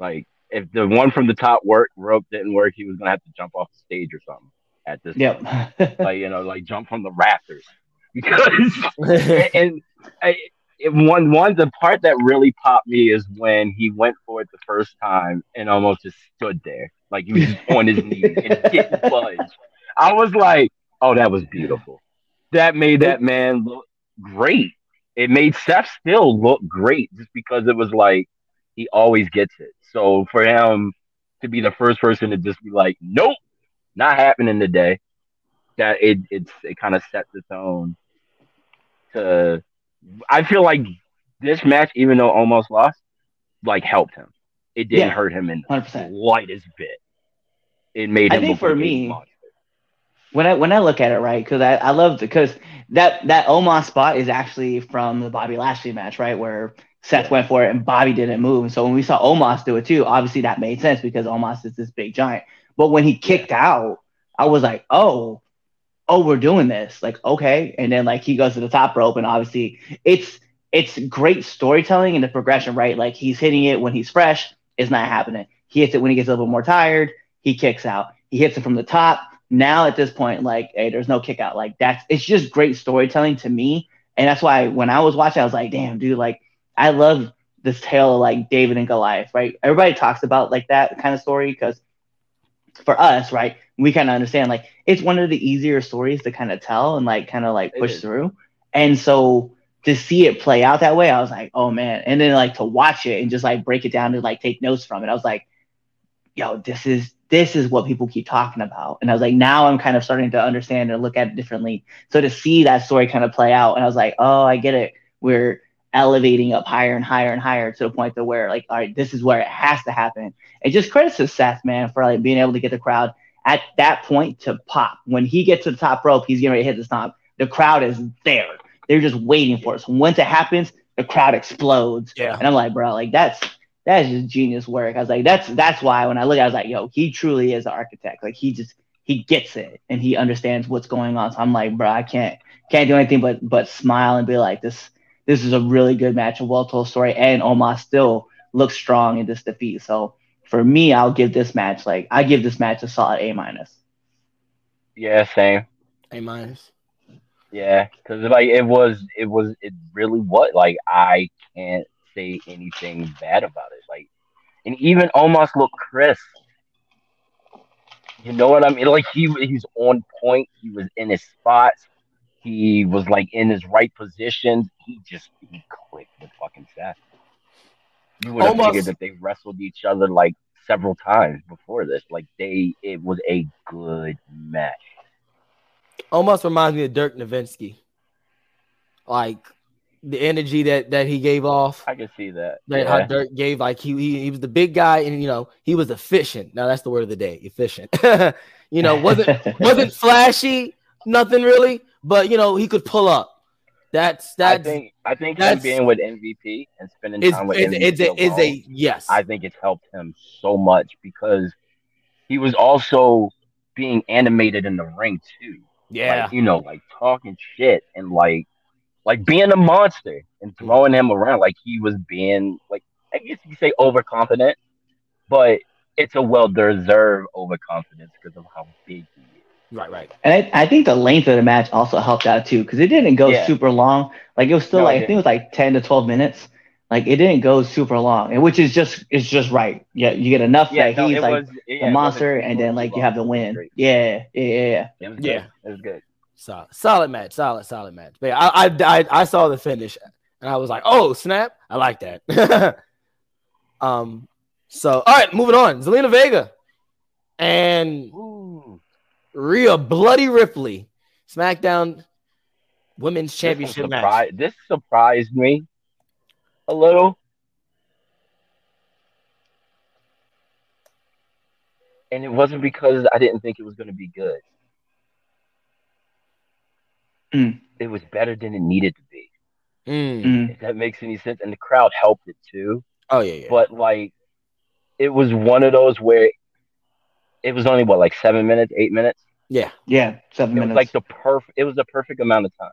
Like, if the one from the top work rope didn't work, he was gonna have to jump off the stage or something at this Yep. Like, you know, like jump from the rafters. Because and I, one one the part that really popped me is when he went for it the first time and almost just stood there like he was on his knees and didn't budge. I was like, oh, that was beautiful. That made that man look great. It made Seth still look great just because it was like he always gets it. So for him to be the first person to just be like, nope, not happening today. That it it's it kind of set the tone to I feel like this match, even though Omos lost, like helped him. It didn't Yeah. hurt him in the 100%. slightest bit. It made I him think look for like me- monster. when I when I look at it, right? Because I, I love because that that Omos spot is actually from the Bobby Lashley match, right? Where Seth went for it and Bobby didn't move. And so when we saw Omos do it too, obviously that made sense because Omos is this big giant. But when he kicked out, I was like, oh, oh, we're doing this. Like, okay. And then like he goes to the top rope, and obviously it's it's great storytelling and the progression, right? Like he's hitting it when he's fresh, it's not happening. He hits it when he gets a little more tired, he kicks out. He hits it from the top. Now at this point, like, hey, there's no kick out. Like that's it's just great storytelling to me. And that's why when I was watching, I was like, damn, dude, like I love this tale of like David and Goliath, right? Everybody talks about like that kind of story because for us, right, we kind of understand like it's one of the easier stories to kind of tell and like kind of like push through. And so to see it play out that way, I was like, oh man. And then like to watch it and just like break it down and like take notes from it, I was like, yo, this is this is what people keep talking about. And I was like, now I'm kind of starting to understand and look at it differently. So to see that story kind of play out, and I was like, oh, I get it. We're elevating up higher and higher and higher to the point to where like, all right, this is where it has to happen. And just credit to Seth, man, for like being able to get the crowd at that point to pop. When he gets to the top rope, he's getting ready to hit the stomp. The crowd is there. They're just waiting for it. So once it happens, the crowd explodes. Yeah. And I'm like, bro, like that's that is just genius work. I was like, that's that's why when I look at it, I was like, yo, he truly is an architect. Like he just he gets it and he understands what's going on. So I'm like, bro, I can't can't do anything but but smile and be like, this this is a really good match, a well told story, and Omos still looks strong in this defeat. So for me, I'll give this match like I give this match a solid A minus. Yeah, same. A minus. Yeah, because like it was, it was, it really was. Like I can't say anything bad about it. Like, and even Omos look crisp. You know what I mean? Like he he's on point. He was in his spots. He was like in his right position. He just he clicked with fucking Seth. You would have Almost- figured that they wrestled each other like several times before this. Like they, it was a good match. Omos reminds me of Dirk Nowitzki. Like the energy that that he gave off. I can see that. That how Dirk gave like he, he he was the big guy and you know he was efficient. Now that's the word of the day, efficient. you know wasn't wasn't flashy, nothing really, but you know he could pull up. That's I think I think him being with MVP and spending is time with is, MVP is, a, is a yes. I think it's helped him so much because he was also being animated in the ring too. yeah. Like, you know, like talking shit and like like being a monster and throwing him around like he was being like I guess you say overconfident, but it's a well deserved overconfidence because of how big he is. Right, right. And I, I think the length of the match also helped out too, because it didn't go Yeah. super long. Like it was still No, like I think it was like ten to twelve minutes. Like it didn't go super long, and which is just it's just right. Yeah, you get enough Yeah, that no, he's like was yeah, the monster, and then like you have the win. Great. Yeah, yeah, yeah. It was good. Yeah. It was good. Solid, solid match, solid, solid match. But yeah, I, I, I, I saw the finish and I was like, oh snap, I like that. um, so all right, moving on. Zelina Vega and Ooh. Rhea Bloody Ripley, SmackDown Women's This one Championship match. This surprised me a little. And it wasn't because I didn't think it was going to be good. Mm. It was better than it needed to be. Mm. Mm. If that makes any sense. And the crowd helped it too. Oh yeah, yeah. But like, it was one of those where it was only what, like seven minutes, eight minutes? yeah. Yeah, seven It was minutes. like the perfect. It was the perfect amount of time.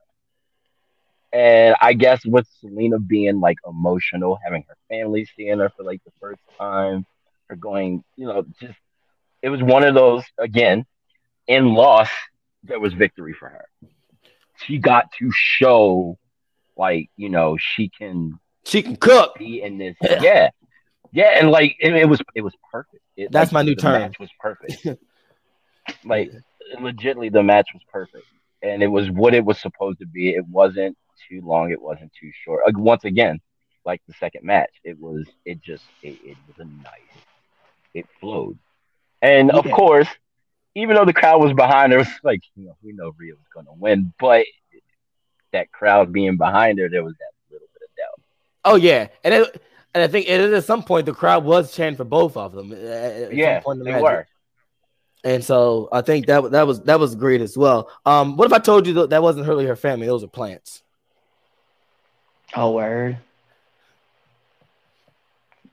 And I guess with Zelina being like emotional, having her family seeing her for like the first time, her going, you know, just it was one of those again. In loss, there was victory for her. She got to show, like you know, she can She can cook. be in this. Yeah, yeah, and like it, it was, it was perfect. It, That's like, my new the term. Match was perfect. like legitly, the match was perfect, and it was what it was supposed to be. It wasn't too long. It wasn't too short. Like, once again, like the second match, it was. It just. It, it was a nice. It flowed, and of course, even though the crowd was behind her, it was like you know we know Rhea was going to win, but that crowd being behind her, there was that little bit of doubt. Oh yeah, and it, and I think it, at some point the crowd was chanting for both of them. at- at some yeah, point in the they were. And so I think that that was that was great as well. Um, what if I told you that that wasn't really her family? Those are plants. oh word.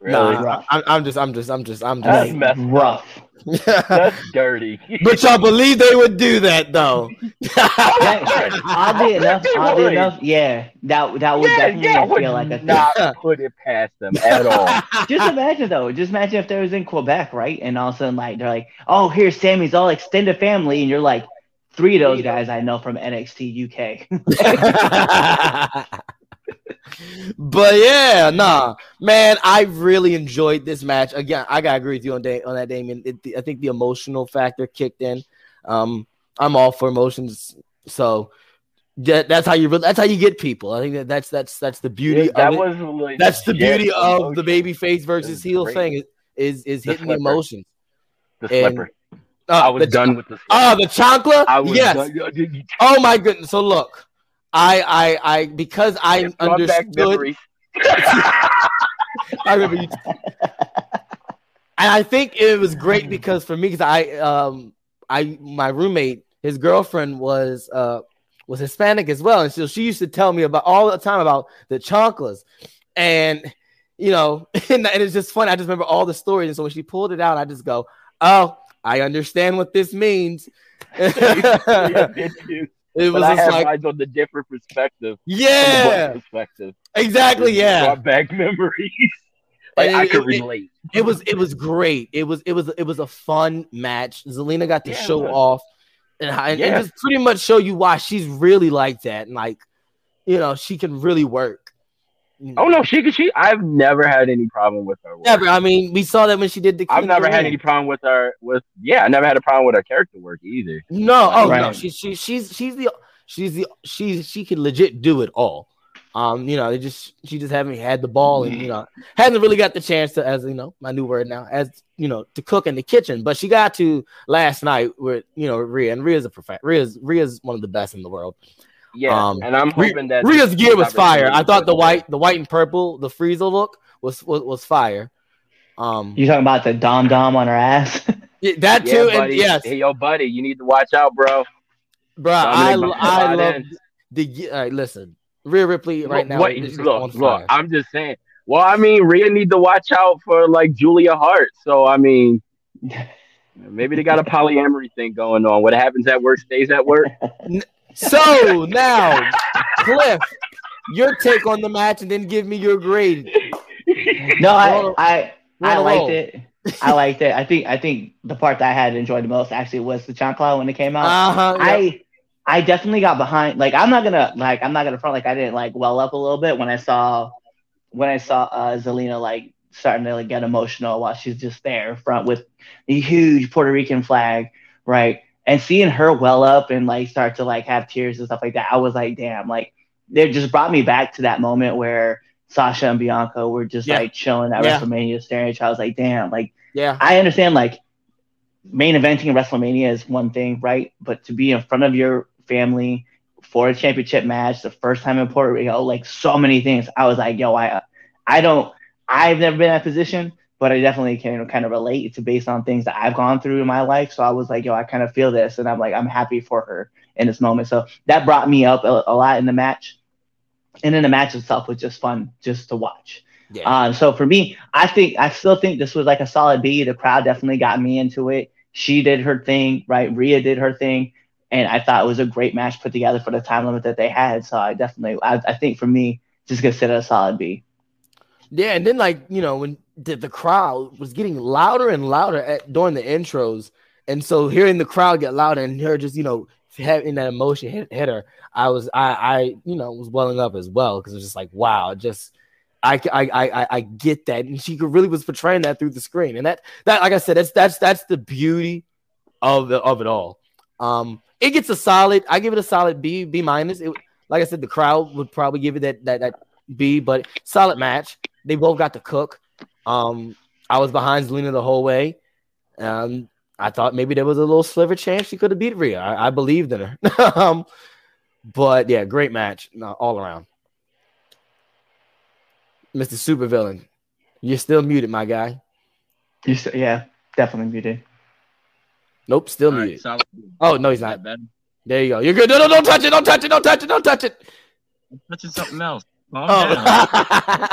Really? Nah, I, I'm just, I'm just, I'm just, I'm That's just. messed up. rough. That's dirty. but y'all believe they would do that though? Yeah, oddly enough, oddly would. enough, yeah, that that would yeah, definitely yeah, I would feel like a thing. not put it past them at all. Just imagine though. Just imagine if there was in Quebec, right? And all of a sudden, like they're like, "Oh, here's Sami's all extended family," and you're like, three of those guys I know from NXT UK." But yeah, nah, man, I really enjoyed this match. Again, I gotta agree with you on da- on that, Damien. It, I think the emotional factor kicked in. Um, I'm all for emotions, so that, that's how you that's how you get people. I think that that's that's that's the beauty that of it. was like, That's the yeah, beauty of the baby face versus heel great. thing is is, is The hitting the slipper. emotions. The and- slipper. Uh, I was the, done with the slipper. Oh, the chancla. I was yes. done. Oh my goodness. So look, I I I because I It understood. I remember you. and I think it was great because for me, because I um I my roommate, his girlfriend was uh was Hispanic as well, and so she used to tell me about all the time about the chanclas, and you know, and, and it's just funny. I just remember all the stories, and so when she pulled it out, I just go, "Oh, I understand what this means." Yeah, it was I have like, eyes on the different perspective. Yeah, perspective. exactly, yeah. Brought back memories. like And I could it- relate. It was it was great. It was it was it was a fun match. Zelina got to Yeah, show off and, and Yeah. just pretty much show you why she's really like that and like you know she can really work. You know. Oh no, she could. She. I've never had any problem with her. work. Never. I mean, we saw that when she did the. I've never had any problem with her. With yeah, I never had a problem with her character work either. No, oh no, she, she she's she's the she's the she's she can legit do it all. Um, you know, they just she just haven't had the ball and you know hasn't really got the chance to, as you know, my new word now, as you know, to cook in the kitchen. But she got to last night with you know Rhea, and Rhea's a prof- Rhea's Rhea's one of the best in the world. Yeah, Um, and I'm Rhea- hoping that Rhea's gear was fire. I thought the white the white and purple the Frieza look was was, was fire. Um, You talking about the dom dom on her ass? yeah, that Yeah, too, buddy. and yes, Hey, yo, buddy, you need to watch out, bro. bro, I I love in. the. All right, listen. Rhea Ripley right now. What, is just look, look. I'm just saying. Well, I mean, Rhea need to watch out for like Julia Hart. So I mean, maybe they got a polyamory thing going on. What happens at work stays at work. So now, Cliff, your take on the match, and then give me your grade. No, I I, I liked it. I liked it. I think I think the part that I had enjoyed the most actually was the chancla when it came out. Uh huh. I I definitely got behind. Like I'm not gonna like I'm not gonna front like I didn't like well up a little bit when I saw when I saw uh, Zelina like starting to like get emotional while she's just there front with the huge Puerto Rican flag, right? And seeing her well up and like start to like have tears and stuff like that, I was like, damn, like it just brought me back to that moment where Sasha and Bianca were just Yeah. like chilling at Yeah. WrestleMania staring at each other. I was like, damn, like yeah. I understand like main eventing in WrestleMania is one thing, right? But to be in front of your family for a championship match, the first time in Puerto Rico, like so many things, I was like, yo, I, I don't, I've never been in that position, but I definitely can kind of relate to based on things that I've gone through in my life. So I was like, yo, I kind of feel this, and I'm like, I'm happy for her in this moment. So that brought me up a, a lot in the match, and then the match itself was just fun just to watch. Yeah. Uh, so for me, I think I still think this was like a solid B. The crowd definitely got me into it. She did her thing, right? Rhea did her thing, and I thought it was a great match put together for the time limit that they had. So I definitely, I, I think for me, just consider a solid B. Yeah, and then like you know when the, the crowd was getting louder and louder at, during the intros, and so hearing the crowd get louder and her just you know having that emotion hit, hit her, I was I I you know was welling up as well because it was just like wow, just I I I I get that, and she really was portraying that through the screen, and that that like I said, that's that's that's the beauty of the of it all. Um, it gets a solid. I give it a solid B B minus. It like I said, the crowd would probably give it that that that B, but solid match. They both got to cook. Um, I was behind Zelina the whole way. Um, I thought maybe there was a little sliver chance she could have beat Rhea. I, I believed in her. um, but yeah, great match no, all around. Mr. Supervillain, you're still muted, my guy. You st- yeah, definitely muted. Nope, still All right, muted. solid. Oh no, he's not. better? There you go. You're good. No, no, don't touch it. Don't touch it. Don't touch it. Don't touch it. I'm touching something else. Calm. Oh.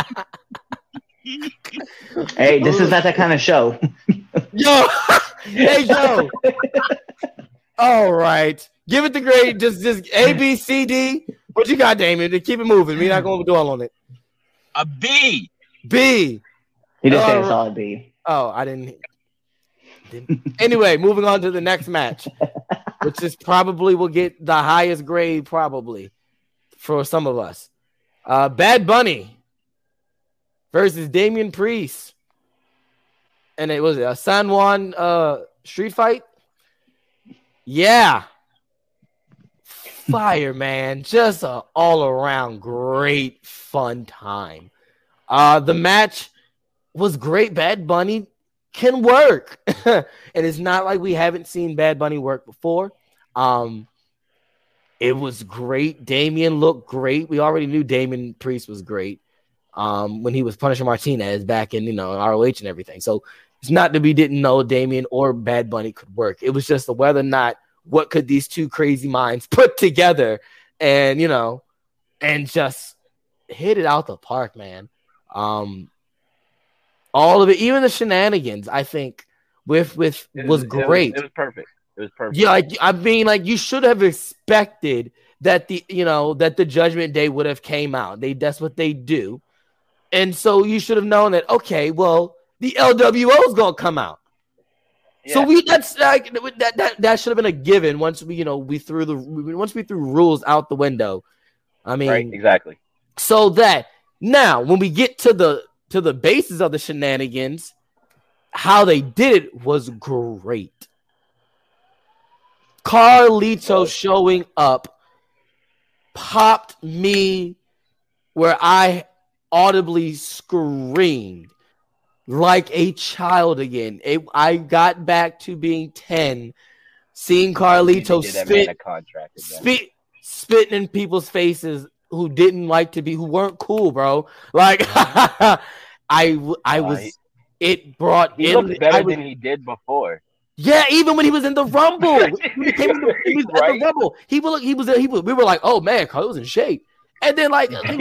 Hey, this is not that kind of show. Yo, hey Joe. All right, give it the grade. Just, just A, B, C, D. What you got, Damien? To keep it moving. We're not going to dwell on it. A B. B. He did say Oh, a solid B. Oh, I didn't. didn't. Anyway, moving on to the next match, which is probably will get the highest grade probably for some of us. Uh, Bad Bunny versus Damian Priest, and it was a San Juan uh, street fight. Yeah, fire man, just a all around great fun time. Uh, the match was great. Bad Bunny can work. and it's not like we haven't seen Bad Bunny work before. Um, it was great. Damien looked great. We already knew Damien Priest was great um, when he was punishing Martinez back in, you know, ROH and everything. So it's not that we didn't know Damien or Bad Bunny could work. It was just the whether or not what could these two crazy minds put together and, you know, and just hit it out the park, man. Um, all of it, even the shenanigans, I think with with It was it great. It was perfect. It was perfect. Yeah, like I mean, like you should have expected that the you know that the Judgment Day would have came out. They that's what they do, and so you should have known that. Okay, well the LWO is gonna come out. So we that's like that that that should have been a given once we you know we threw the once we threw rules out the window. I mean, right. Exactly. so that now when we get to the to the basis of the shenanigans, how they did it was great. Carlito showing up popped me where I audibly screamed like a child again. It, I got back to being 10, seeing Carlito They did that man spit spit spitting in people's faces who didn't like to be who weren't cool, bro. Like I, I was he- it brought He in looked better was- than he did before. yeah, even when he was in the rumble, he, came in the, he was at the rumble. He was he was he was we were like, oh man, Carlos in shape. and then like He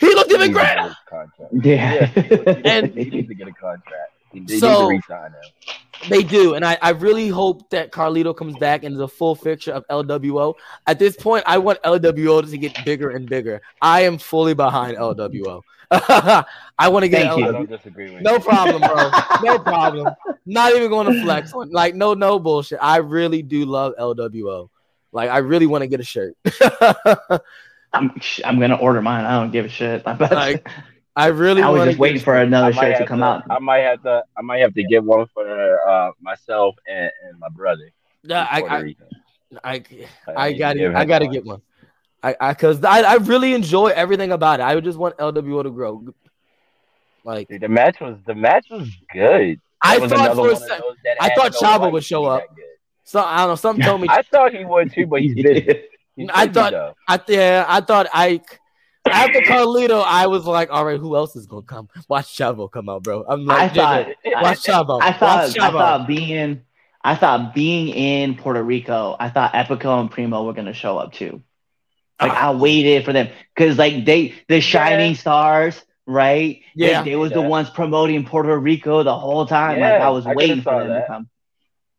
he, looked looked even he needs to great. get a contract. Yeah. And- he needs to get a contract. They So- resign him. They do, and I, I really hope that Carlito comes back and is a full fixture of LWO. At this point, I want LWO to get bigger and bigger. I am fully behind LWO. I want to get Thank you. I don't disagree with No you. problem, bro. No problem. Not even going to flex on. Like, no, no bullshit. I really do love LWO. Like, I really want to get a shirt. I'm, I'm gonna order mine. I don't give a shit. I, Like, I really I was just waiting for another might shirt to have come out. I might have to. I might have to get one for uh, myself and, and my brother. Yeah, in I, Rico. I, I, need I to got give to I got to one. get one. I, I, cause I, I really enjoy everything about it. I just want LWO to grow. Like, Dude, the match was the match was good. I was thought for a one of sec- those that I thought no Chavo would show up. so I don't know. Something told me. I thought he would too, but he's busy. He's I thought- though. I yeah, I thought I after Carlito, I was like, all right, who else is gonna come? Watch Chavo come out, bro. I'm I like, thought watch Chavo. I thought watch I thought being I thought being in Puerto Rico, I thought Epico and Primo were gonna show up too. Like Ah. I waited for them because like they the shining stars, right? Yeah. they, was the ones promoting Puerto Rico the whole time. like Yeah, I was I waiting for saw them to come.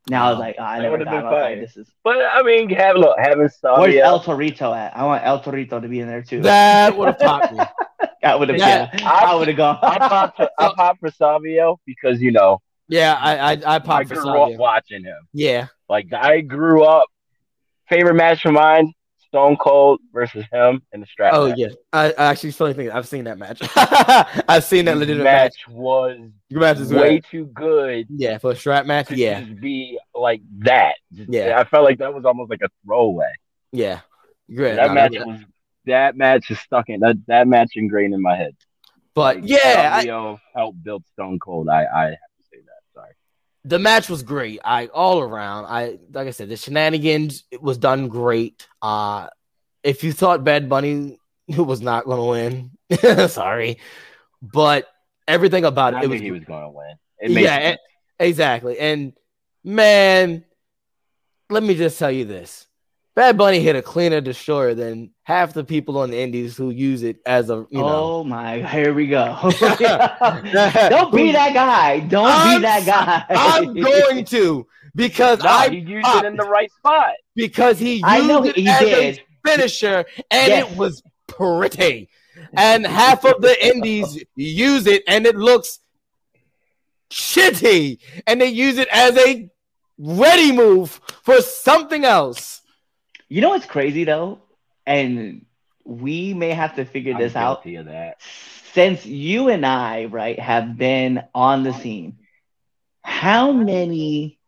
Now I was like, oh, I That never thought about like, this is. But I mean, have look having Where's El Torito at? I want El Torito to be in there too. That would have popped me. I would have. that- Yeah, I would have gone. I popped. For, I popped for Savio because you know Yeah, I I, I I popped for Savio. up watching him. Yeah, Like I grew up. Favorite match of mine: Stone Cold versus him in the strap. Oh match. yeah, I, I actually fully think I've seen that match. I've seen that legitimate match. match was match is way great. too good Yeah, for a strap match. to Yeah, just be like that. Just- Yeah. I felt like that was almost like a throwaway. yeah, great. that No, match was that match is stuck in that that match ingrained in my head. but Like, yeah, I, Savio helped build Stone Cold. I I have to say that. Sorry. The match was great. I all around. I like I said, the shenanigans it was done great. Uh if you thought Bad Bunny was not going to win, sorry, but everything about I it, it was, he was going to win. It yeah, sense. exactly. And man, let me just tell you this: Bad Bunny hit a cleaner destroyer than half the people on the Indies who use it as a you know. Oh my! Here we go. Don't be that guy. Don't I'm- be that guy. I'm going to because No, I he used it in the right spot. because he used I know it he as did. a finisher and Yes. it was pretty. And half of the indies use it and it looks shitty. And they use it as a ready move for something else. You know what's crazy though, and we may have to figure I'm this out. of that. Since you and I, right, have been on the scene, how many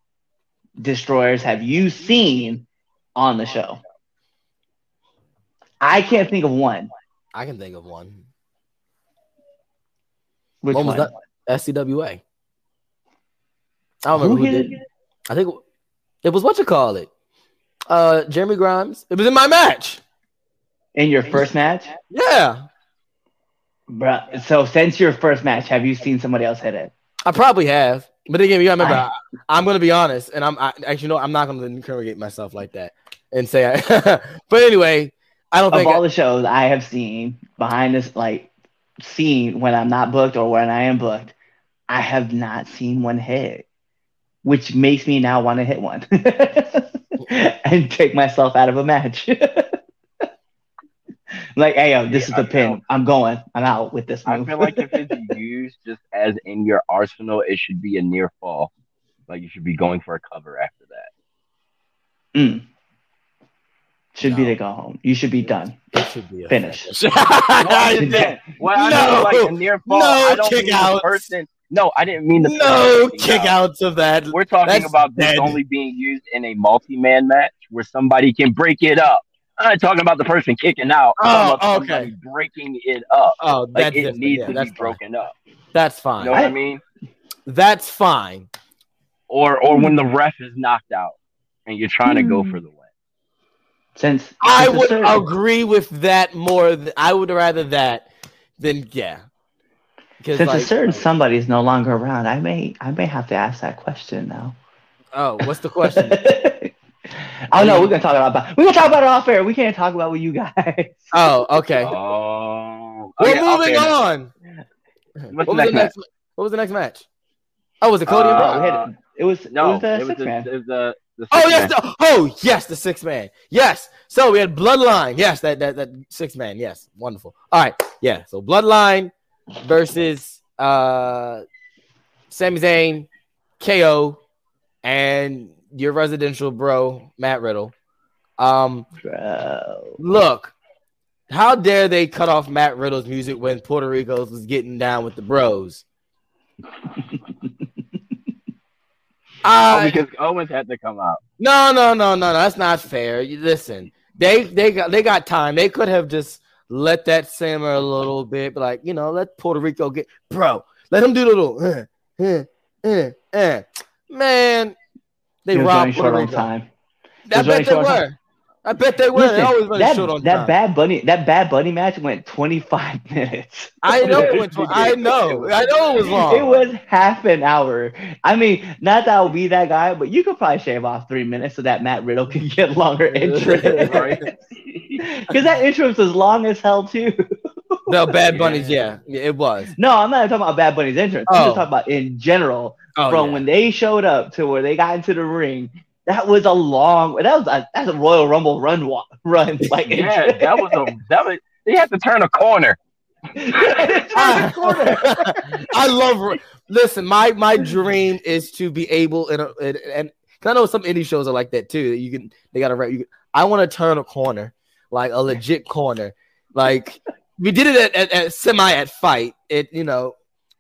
destroyers have you seen on the show? I can't think of one. I can think of one. Which When was one? that? SCWA. I don't remember Who who, hit did. I think it was what you call it. Uh Jeremy Grimes. It was in my match. In your first match? Yeah. Bro, so since your first match, have you seen somebody else hit it? I probably have, but again, you gotta remember, I- I, am gonna be honest, and I'm I, actually no, I'm not gonna interrogate myself like that and say. I, but anyway, I don't Of think all the shows I have seen behind this, like seen when I'm not booked or when I am booked, I have not seen one hit, which makes me now want to hit one and take myself out of a match. like, hey, yo, this Yeah, is the I pin. know. I'm going. I'm out with this Move. I move. feel like if it's used just as in your arsenal, it should be a near fall. Like you should be going for a cover after that. Mm. Should be to go home. You should be done. it should be a Finish. finish. No, I understand. Well, I No. like a near fall. No I don't kick mean outs. person. No, I didn't mean the no kickouts out. of that. We're talking That's about this only being used in a multi-man match where somebody can break it up. I'm not talking about the person kicking out. I'm Oh, about okay. somebody breaking it up. Oh, Like that's it needs Yeah, to that's be fine. broken up. That's You fine. know what I mean? That's fine. Or or when the ref is knocked out and you're trying to go Hmm. for the win. Since I would agree with that more. Th- I would rather that than yeah. Because since like, a certain somebody is no longer around, I may I may have to ask that question now. oh, what's the question? Oh no, we're gonna talk about we're gonna talk about it off air. We can't talk about with you guys. Oh, okay. Oh, We're okay, moving on. What was the next match? next? What was the next match? Oh, was it Cody and Uh, Brock? we had, it was No, it was the it was six the, man. it was the, the Oh six yes, man. the- oh yes, the six man. Yes. So we had Bloodline. Yes, that that that six man. Yes, wonderful. All right, yeah. So Bloodline versus uh Sami Zayn, KO, and your residential bro Matt Riddle. Um, Bro. look, how dare they cut off Matt Riddle's music when Puerto Rico's was getting down with the bros? Oh, because Owens had to come out. No, no, no, no, no. That's not fair. You listen. They they got they got time. They could have just let that simmer a little bit, but like you know, let Puerto Rico get bro. Let him do the little uh, uh, uh, man. They robbed Puerto Rico. time. I bet they were. I bet they were. they always running that, short on that time. bad bunny that bad bunny match went 25 minutes. I know it went. I know. I know it was long. It was half an hour. I mean, not that I'll be that guy, but you could probably shave off three minutes so that Matt Riddle can get longer entrance. Right. Because that entrance was long as hell too. the Bad Bunnies. Yeah, yeah, it was. No, I'm not talking about Bad Bunny's entrance. I'm Oh. just talking about in general. Oh, from yeah. when they showed up to where they got into the ring. That was a long. That was a that's a Royal Rumble run run. Like Yeah, that was a that was. They had to turn a corner. a corner. I love. Listen, my my dream is to be able and and, and 'cause I know some indie shows are like that too. You can they got to. You can, I want to turn a corner, like a legit corner. Like we did it at, at, at semi at fight. It you know,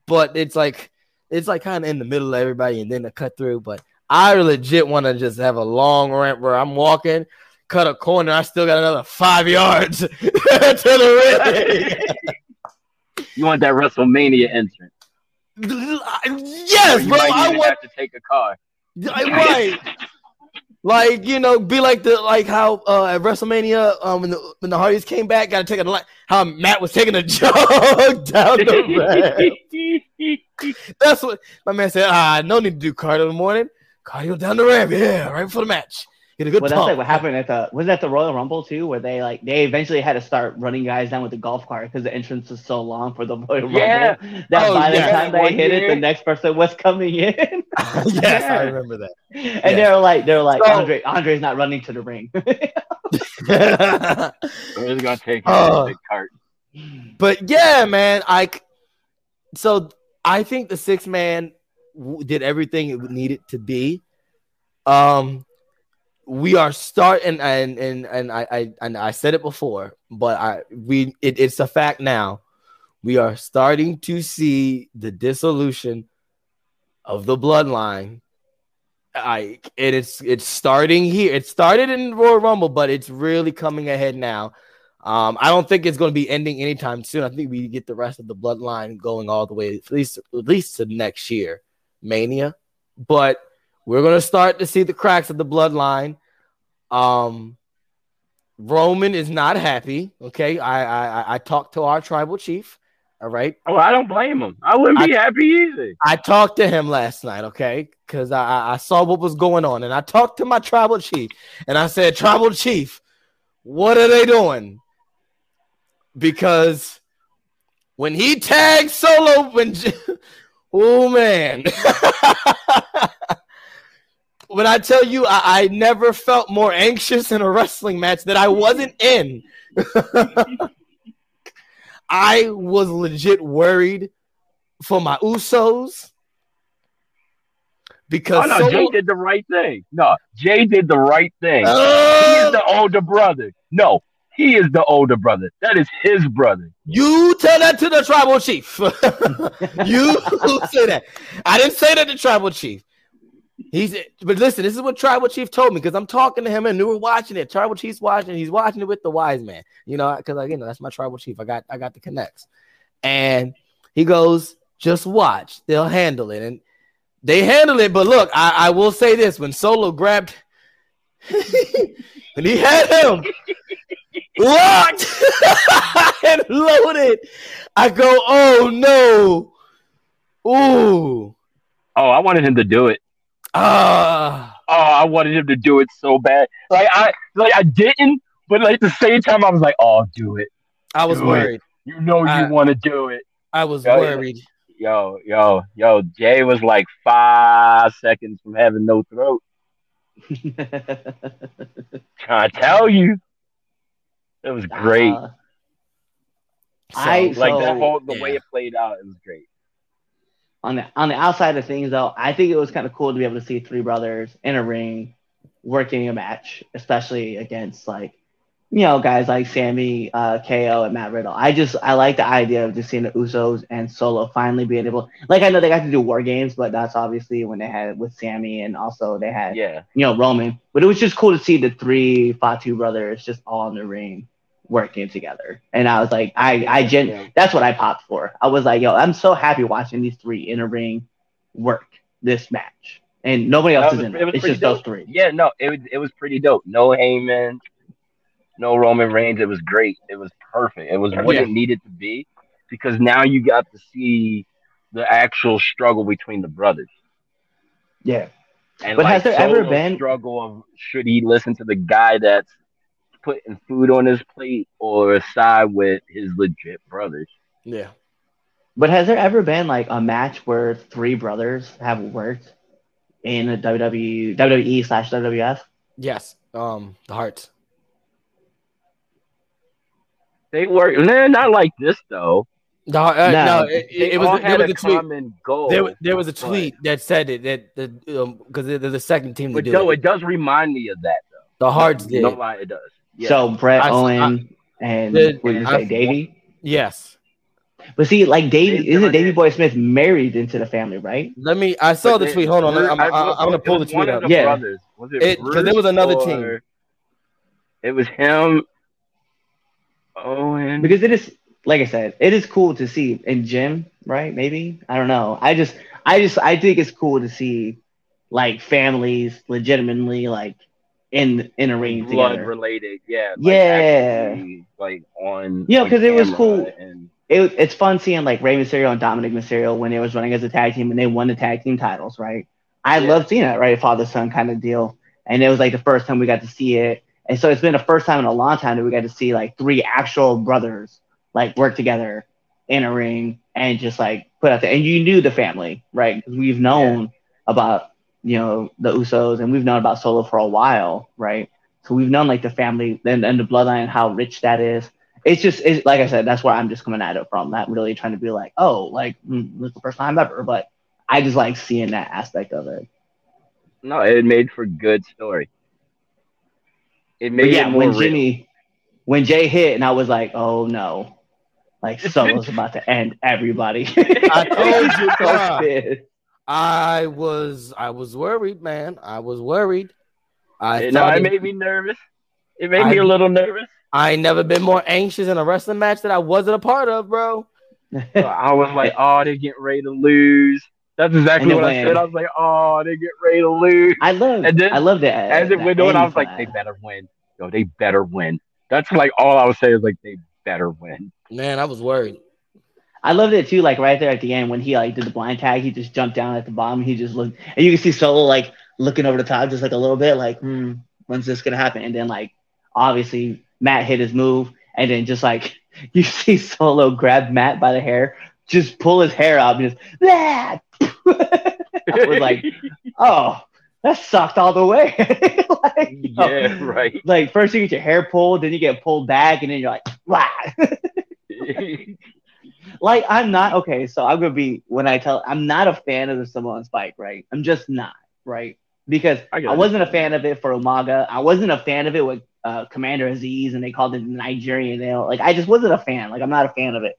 but it's like it's like kind of in the middle of everybody and then a cut through. But I legit want to just have a long ramp where I'm walking. Cut a corner, I still got another five yards to the ring. You want that WrestleMania entrance? yes, bro. I want have to take a car. Right. Like you know, be like the like how uh, at WrestleMania um when the when the Hardys came back, got to take a li- how Matt was taking a jog down the ramp. That's what my man said. Ah, no need to do cardio in the morning. Cardio down the ramp, yeah, right before the match. Get a good Well, that's like what happened at the was that the Royal Rumble too, where they like they eventually had to start running guys down with the golf cart because the entrance was so long for the Royal Yeah. Rumble that Oh, by the yeah. time they One hit it, the next person was coming in, yes, I remember that. and they were like they were like So- Andre Andre's not running to the ring. We're gonna take a big uh, cart. But yeah, man, I c- so I think the six man w- did everything it needed to be. Um, we are starting, and and and I I and I said it before, but I we it, it's a fact now. We are starting to see the dissolution of the bloodline. I and it's it's starting here. It started in Royal Rumble, but it's really coming ahead now. Um, I don't think it's going to be ending anytime soon. I think we get the rest of the bloodline going all the way at least at least to next year, Mania. But we're going to start to see the cracks of the bloodline. Um, Roman is not happy. Okay, I I I- I talked to our tribal chief. All right, Oh, I don't blame him. I wouldn't be happy either. I talked to him last night, okay? Because I, I I saw what was going on, and I talked to my tribal chief, and I said, "Tribal chief, what are they doing?" Because when he tagged Solo, when oh man, when I tell you, I, I never felt more anxious in a wrestling match that I wasn't in. I was legit worried for my Usos because Oh no, Solo- Jay did the right thing. No, Jay did the right thing. he Uh, is the older brother. No, he is the older brother. That is his brother. you tell that to the tribal chief. you say that. I didn't say that to tribal chief. He's but listen, this is what tribal chief told me because I'm talking to him and we were watching it. Tribal chief's watching. He's watching it with the wise man. You know, because like, you know that's my tribal chief. I got I got the connects, and he goes, just watch. They'll handle it, and they handle it. But look, I, I will say this: when Solo grabbed, and he had him locked and loaded, I go, oh no, ooh. Oh, I wanted him to do it. Ah, Oh, oh, I wanted him to do it so bad. Like I, like I didn't, but like at the same time, I was like, oh, do it. I was Do it. worried. You know you I- want to do it. I was Yeah, yeah. worried. Yo, yo, yo, Jay was like five seconds from having no throat. Trying to tell you. It was great. Uh, So, I- like that so- whole the way it played out, it was great. on the on the outside of things though, I think it was kind of cool to be able to see three brothers in a ring working a match, especially against like you know guys like Sami, uh, KO, and Matt Riddle. I just I like the idea of just seeing the Usos and Solo finally being able. Like I know they got to do War Games, but that's obviously when they had it with Sami and also they had Yeah. you know Roman. But it was just cool to see the three Fatu brothers just all in the ring working together, and I was like, I I gen Yeah. that's what I popped for. I was like, yo, I'm so happy watching these three in a ring work this match. And nobody else That is was- in it it. was It's just those three. Yeah, no, it was it was pretty dope. No Heyman, no Roman Reigns. It was great. It was perfect. It was what Yeah. it needed to be because now you got to see the actual struggle between the brothers. Yeah. And But like, has there ever been- struggle of should he listen to the guy that's putting food on his plate or side with his legit brothers? yeah. But has there ever been like a match where three brothers have worked in a WWE WWE slash WWF? Yes. Um, the Hearts. They work, nah, not like this though. The, uh, No. no, it, They it, all was there had was a a tweet. common goal. There, there was a but- tweet that said it that the um because they're the second team to But do no, it. it does remind me of that though. The Hearts did. No lie, it does. Yeah. So Brett I- Owen and The- what did you I- say, Davey? Yes. But see, like Davey, Dave isn't Dillon Davey Boy Smith married into the family, right? Let me. I saw But the they- tweet. Hold on. I'm, I- I'm, I'm gonna pull the tweet one up. the Yeah. brothers. Was it? It- 'cause there Bruce was another or- team. It was him. Owen. Because it is, like I said, it is cool to see in Jim, right? Maybe I don't know. I just, I just, I think it's cool to see like families legitimately like in in a ring blood together. related. Yeah. Yeah. actually, like on. Yeah, on 'cause it was cool. And it, it's fun seeing like Rey Mysterio and Dominic Mysterio when they was running as a tag team and they won the tag team titles, right? I Yeah. love seeing that, right? Father son kind of deal. And it was like the first time we got to see it. And so it's been the first time in a long time that we got to see like three actual brothers like work together in a ring and just like put out there. And you knew the family, right because we've known about, you know, the Usos and we've known about Solo for a while, right? So we've known like the family and, and the bloodline, how rich that is it's just it's, like I said, that's where I'm just coming at it from. Not really trying to be like, oh, like mm, this is the first time ever, but I just like seeing that aspect of it. no, it made for good story. It But made yeah, it more when real. Jimmy, when Jay hit, and I was like, oh no, like Solo's about to end everybody. I told you, So. I was. I was worried, man. I was worried. I It, no, it it- made me nervous. It made me a little nervous. I ain't never been more anxious in a wrestling match that I wasn't a part of, bro. So I was like, oh, they're getting ready to lose. That's exactly And it what I said. I was like, oh, they get ready to lose. I love, And then- I love that. As it that went on, I was like, they better win. Yo, they better win. That's like all I was saying is like they better win. Man, I was worried. I loved it too, like right there at the end when he like did the blind tag, he just jumped down at the bottom. He just looked, and you can see Solo like looking over the top, just like a little bit, like, hmm, when's this gonna happen? And then like obviously Matt hit his move, and then just like you see Solo grab Matt by the hair, just pull his hair out, and just that. I was like, oh, that sucked all the way. like, yeah, right. Like first you get your hair pulled, then you get pulled back, and then you're like, wow. Like I'm not okay. So I'm gonna be when I tell I'm not a fan of the Samoan Spike, right? I'm just not, right? Because I I, wasn't a fan of it for Umaga. I wasn't a fan of it with uh, Commander Azeez, and they called it Nigerian. You know, like I just wasn't a fan. Like I'm not a fan of it.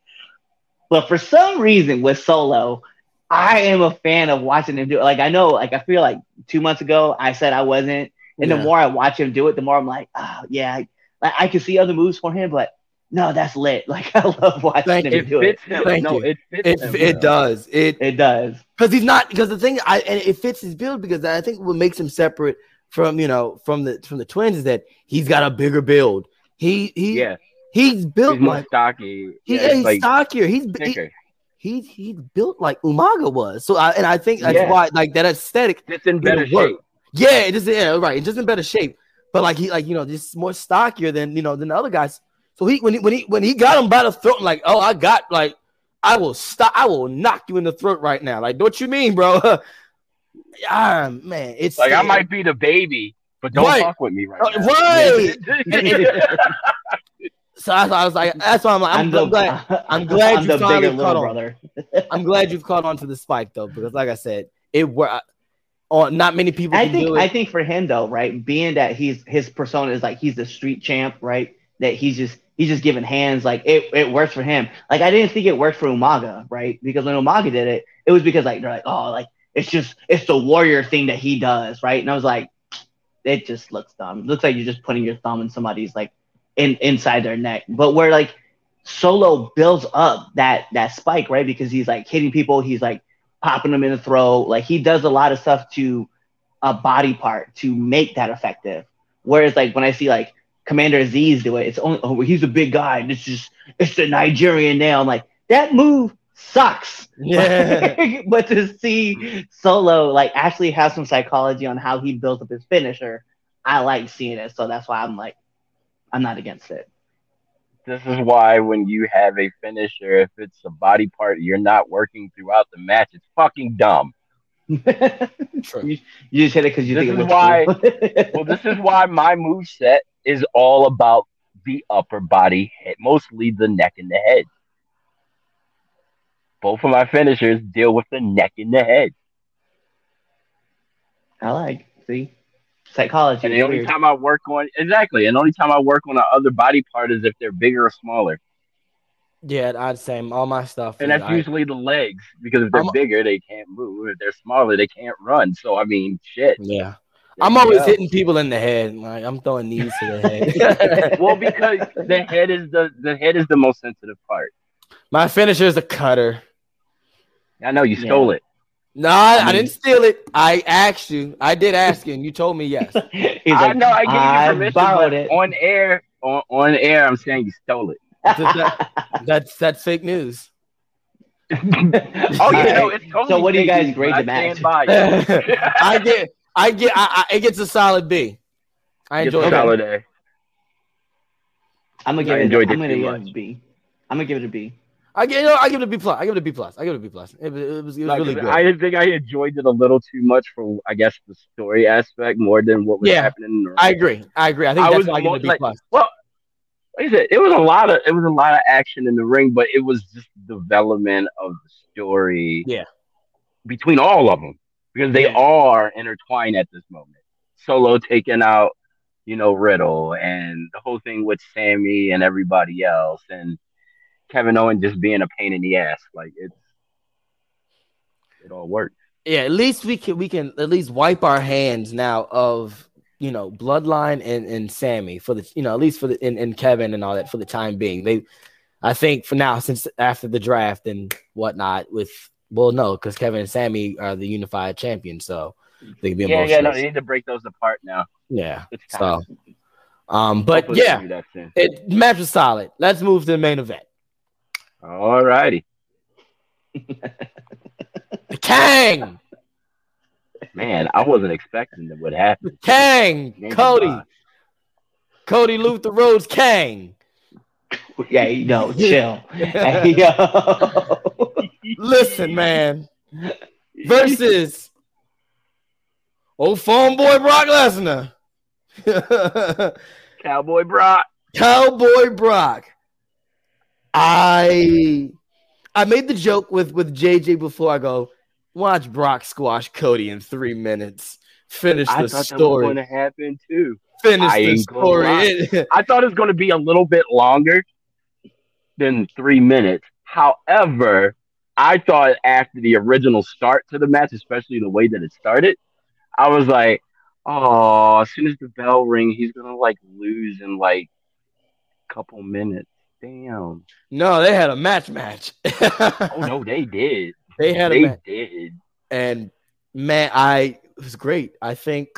But for some reason with Solo, I am a fan of watching him do it. Like I know, like I feel like two months ago I said I wasn't, and Yeah. the more I watch him do it, the more I'm like, oh yeah, like I can see other moves for him, but no, that's lit. Like I love watching Thank him it do it. fits him. Thank no, you. it fits It him. it does. It It does. because he's not because the thing I and it fits his build because I think what makes him separate from you know from the from the twins is that he's got a bigger build. He he Yeah, he's built he's more like stocky. he, yeah, yeah, he's like stockier. He's he, thicker. he's he's built like Umaga was. So I and I think that's Yeah. why like that aesthetic It's in it'll better work. shape. Yeah, it just yeah, right. It's just in better shape. But like he like you know just more stockier than you know than the other guys. So he when he when he when he got him by the throat, like oh I got like I will stop I will knock you in the throat right now. Like what you mean, bro? ah man, it's Like I might be the baby, but don't Right. fuck with me right Uh, now. right. So I, I was like, that's why I'm like, I'm, the, glad. I'm glad I'm you finally caught on. brother. I'm glad you've caught on to the spike though, because like I said, it were. Oh, not many people. I can think do it. I think for him though, right, being that he's his persona is like he's the street champ, right? That he's just he's just giving hands, like it, it works for him. Like I didn't think it worked for Umaga, right? Because when Umaga did it, it was because like they're like, oh, like it's just it's the warrior thing that he does, right? And I was like, it just looks dumb. It looks like you're just putting your thumb in somebody's like in inside their neck. But where like Solo builds up that that spike, right? Because he's like hitting people, he's like popping them in the throat. Like he does a lot of stuff to a body part to make that effective. Whereas like when I see like Commander Azeez do it, it's only oh he's a big guy. And it's just it's the Nigerian nail. I'm like that move sucks. Yeah. but to see Solo like actually have some psychology on how he built up his finisher, I like seeing it. So that's why I'm like, I'm not against it. This is why when you have a finisher, if it's a body part you're not working throughout the match, it's fucking dumb. True. you, you just hit it because you This think it is looks why- cool. Well, this is why my move set is all about the upper body, hit, mostly the neck and the head. Both of my finishers deal with the neck and the head. I like see psychology. And the only weird. time I work on exactly, and the only time I work on the other body part is if they're bigger or smaller, Yeah, I'd say all my stuff. and that's I- usually the legs because if they're I'm- bigger, they can't move. If they're smaller, they can't run. So I mean, shit. yeah. There I'm always go. hitting people in the head. Like I'm throwing knees to the head. well, because the head is the the head is the most sensitive part. my finisher is a cutter. I know you Yeah. stole it. No, I, I mean- didn't steal it. I asked you. I did ask you, and you told me yes. He's I know I gave I you permission, borrowed but it. on air, on, on air, I'm saying you stole it. That's that's fake news. Oh yeah, no, it's totally. So what do you guys news, grade but the I match? stand by it. I get, I get, I, I, it gets a solid B. I It's enjoy it. solid A. I'm gonna I give it. enjoyed I'm it gonna give it a B. I'm gonna give it a B. I get, you know, I give it a B plus. I give it a B plus. I give it a B plus. It, was- it was, it was Like, really good. I think I enjoyed it a little too much for, I guess, the story aspect more than what was Yeah. happening. In the ring. I agree. I agree. I think I that's was why I give it a B like- plus. Well, like I said, it was a lot of it was a lot of action in the ring, but it was just development of the story. Yeah. Between all of them, because they Yeah. are intertwined at this moment. Solo taking out, you know, Riddle, and the whole thing with Sami and everybody else, and Kevin Owen just being a pain in the ass. Like it's it all worked. Yeah, at least we can we can at least wipe our hands now of you know bloodline and and Sami for the you know at least for the and, and Kevin and all that for the time being. They, I think for now since after the draft and whatnot with well no because Kevin and Sami are the unified champions so they can be Yeah, yeah, no, they need to break those apart now. yeah. So, um, but Hopefully yeah, do that soon. it match was solid. Let's move to the main event. All righty. The Kang, Man, I wasn't expecting that would happen. Kang, Cody. Cody Luther Rhodes, Kang. Yeah, no, chill. Hey, yo. Listen, man. Versus old phone boy Brock Lesnar. Cowboy Brock. Cowboy Brock. I I made the joke with with JJ before I go, watch Brock squash Cody in three minutes. Finish I the thought that was going to happen too. Finish I the story. I thought it was going to be a little bit longer than three minutes. However, I thought after the original start to the match, especially the way that it started, I was like, oh, as soon as the bell ring, he's going to like lose in like a couple minutes. Damn. no, they had a match match. Oh, no, they did. they had a They match. did. and man, I it was great. I think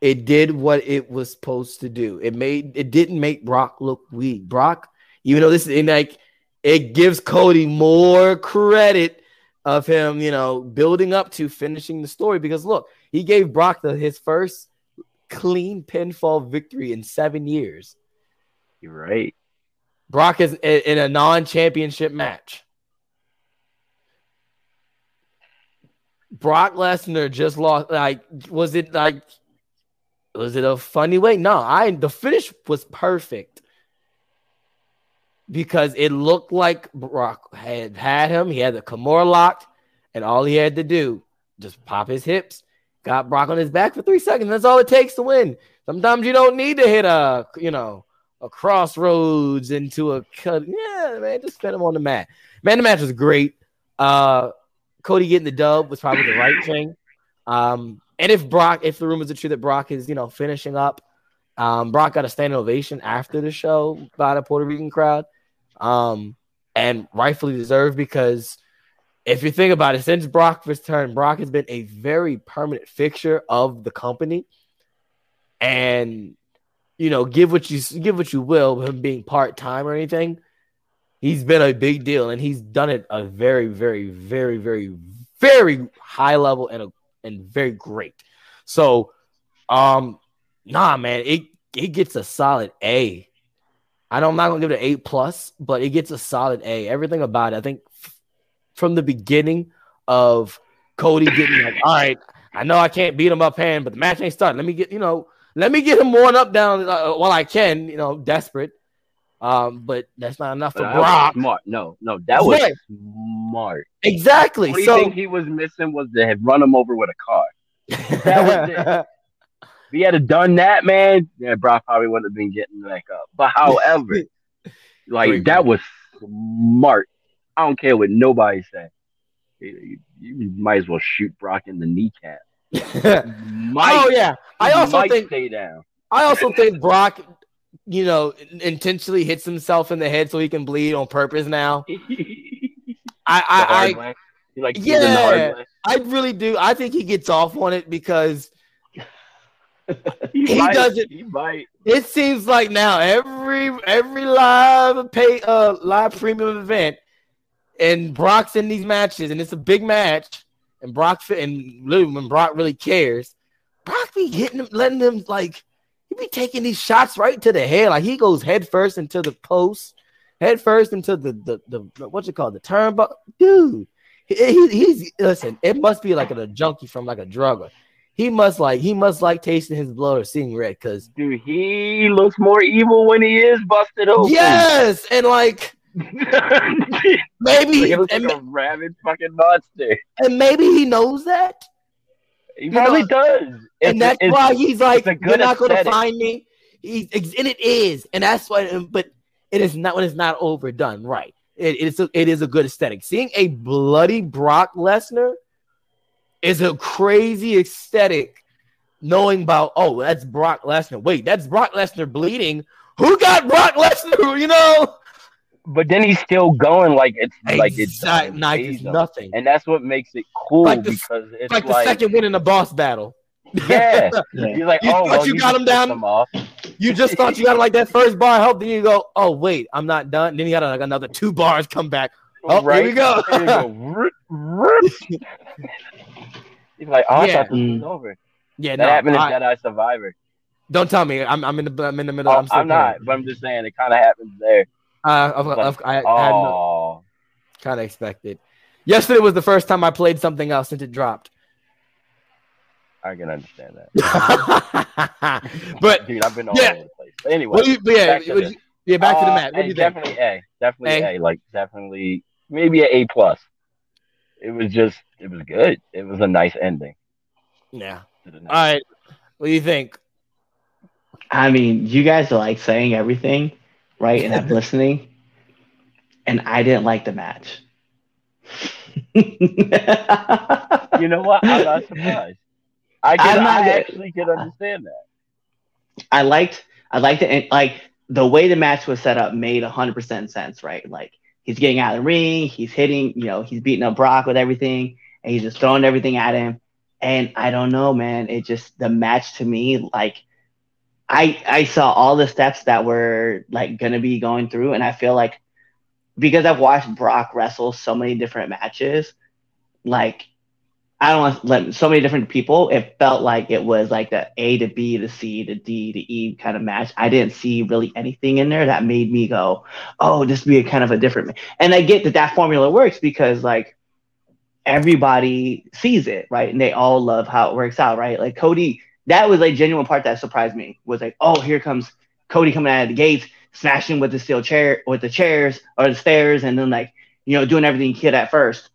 it did what it was supposed to do. It made it didn't make Brock look weak. Brock, even though this is like it gives Cody more credit of him, you know, building up to finishing the story. Because look, he gave Brock the, his first clean pinfall victory in seven years. You're right. Brock is in, a non-championship match. Brock Lesnar just lost. Like, was it like, was it a funny way? No, I the finish was perfect because it looked like Brock had had him. He had the Kimura locked, and all he had to do just pop his hips, got Brock on his back for three seconds. That's all it takes to win. Sometimes you don't need to hit a, you know, a Cross Rhodes into a cut. Yeah, man, just spin him on the mat. Man, the match was great. Uh, Cody getting the dub was probably the right thing. Um, and if Brock, if the rumors are true that Brock is, you know, finishing up, um, Brock got a standing ovation after the show by the Puerto Rican crowd, um, and rightfully deserved because if you think about it, since Brock returned, Brock has been a very permanent fixture of the company, and you know, give what you give what you will, him being part time or anything, he's been a big deal, and he's done it a very, very, very, very, very high level and a, and very great. So, um, nah, man, it it gets a solid A. I know I'm not gonna give it an eight plus, but it gets a solid A. Everything about it, I think, f- from the beginning of Cody getting like, all right, I know I can't beat him up hand, but the match ain't started. Let me get, you know, let me get him worn up down uh, while I can, you know, desperate. Um, but that's not enough for That Brock. smart. No, no, that was Right. smart. Exactly. What do you So think he was missing was to run him over with a car. That was If he had done that, man, yeah, Brock probably wouldn't have been getting back up. But however, like that was smart. I don't care what nobody say. You, you might as well shoot Brock in the kneecap. Might, oh yeah. I also think stay down. I also think Brock, you know, intentionally hits himself in the head so he can bleed on purpose now. I I, I like Yeah. the hard way. I really do. I think he gets off on it because He, He might, doesn't- He might. it seems like now every every live pay uh live premium event and Brock's in these matches and it's a big match and Brock and when Brock really cares, Brock be hitting him, letting him like he be taking these shots right to the head. Like he goes head first into the post, head first into the the, the what's it called the turnbuckle, dude. He, he- he's listen. It must be like a, a junkie from like a drugger. He must like he must like tasting his blood or seeing red because Dude, he looks more evil when he is busted open. yes, and like maybe he looks and, like a rabid fucking monster. and maybe he knows that, He You probably know, does. and that's it's- why he's like, "You're not going to find me." He's and it is, and that's why. But it is not when it's not overdone, right? It is a, it is a good aesthetic. Seeing a bloody Brock Lesnar is a crazy aesthetic. Knowing about oh that's Brock Lesnar. Wait, that's Brock Lesnar bleeding. Who got Brock Lesnar? You know, but then he's still going like it's like it's like it's nothing. and that's what makes it cool Like the- because it's like like, the second win in a boss battle. yeah, Yeah. you're like You oh thought well, you you got him down? him. You just thought you got like that first bar help, then you go, oh wait, I'm not done. Then you got like another two bars come back. Oh, right? here we you go. He's like, oh, I Yeah. thought this was over. yeah, That no, happened in I- Jedi Survivor. don't tell me. I'm, I'm in the I'm in the middle. Oh, I'm, I'm not, but I'm just saying it kind of happens there. Uh, I've- I've- I, I had no, Oh, kind of expected. Yesterday was the first time I played something else since it dropped. I can understand that. but dude, I've been all yeah. over the place. But anyway, you, yeah, back to the- do you- yeah, back to the uh, match. What do you think? definitely A, definitely A? A. like definitely maybe an A plus. It was just, it was good. It was a nice ending. Yeah. to the All What do you think? I mean, you guys are like saying everything, right? And I'm listening, and I didn't like the match. You know what? I'm not surprised. I can not, I actually can understand that. I liked I liked it and like the way the match was set up made hundred percent sense, right? Like he's getting out of the ring, he's hitting, you know, he's beating up Brock with everything, and he's just throwing everything at him. And I don't know, man. It just the match to me, like I I saw all the steps that were like gonna be going through, and I feel like because I've watched Brock wrestle so many different matches, like I don't want to let so many different people. It felt like it was like the A to B to C to D to E kind of match. I didn't see really anything in there that made me go, "Oh, this be a kind of a different." And I get that that formula works because like everybody sees it, right? And they all love how it works out, right? Like Cody, that was like genuine part that surprised me was like, "Oh, here comes Cody coming out of the gates, smashing with the steel chair with the chairs or the stairs, and then like you know doing everything he could at first."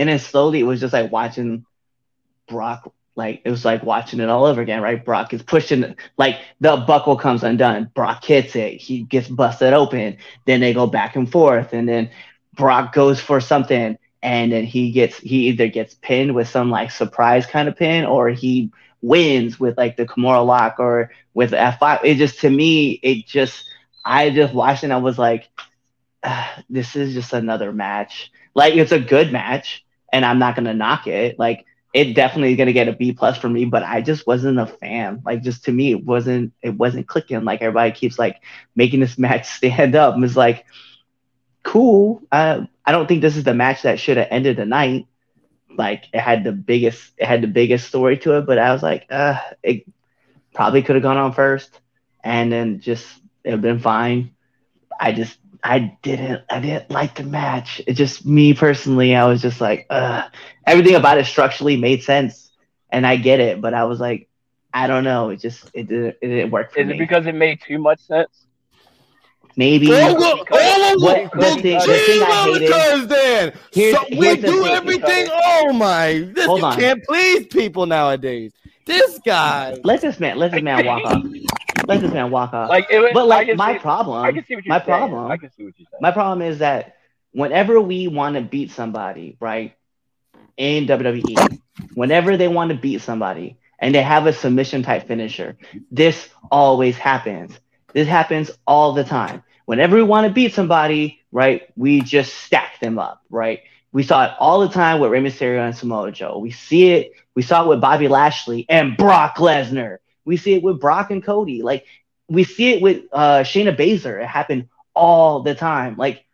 And then slowly it was just like watching Brock like it was like watching it all over again, right? Brock is pushing like the buckle comes undone. Brock hits it, he gets busted open. Then they go back and forth, and then Brock goes for something, and then he gets he either gets pinned with some like surprise kind of pin, or he wins with like the Kimura lock or with F5. It just to me, it just I just watched and I was like, "Ah, this is just another match. Like it's a good match, and I'm not gonna knock it. Like it definitely is gonna get a B plus for me, but I just wasn't a fan. Like just to me, it wasn't it wasn't clicking. Like everybody keeps like making this match stand up. And it's like cool. Uh, I don't think this is the match that should have ended the night. Like it had the biggest it had the biggest story to it, but I was like, uh, it probably could have gone on first, and then just it would been fine. I just I didn't I didn't like the match. It just me personally, I was just like, uh everything about it structurally made sense. And I get it, but I was like, I don't know. It just it didn't it didn't work for Is me. Is it because it made too much sense? Maybe All of- all of What- the- the thing- the thing I hated- then Here's- so we do everything. Oh my! This Hold you on. can't please people nowadays. This guy. let this man let this man walk off. Let this man walk off. Like, it was, but like my see, problem I can see what you're my saying. problem- I can see what you're saying. My problem is that whenever we want to beat somebody, right, in WWE, whenever they want to beat somebody and they have a submission type finisher, this always happens. This happens all the time. Whenever we want to beat somebody, right, we just stack them up, right? We saw it all the time with Rey Mysterio and Samoa Joe. We see it. We saw it with Bobby Lashley and Brock Lesnar. We see it with Brock and Cody. Like we see it with uh, Shayna Baszler. It happened all the time. Like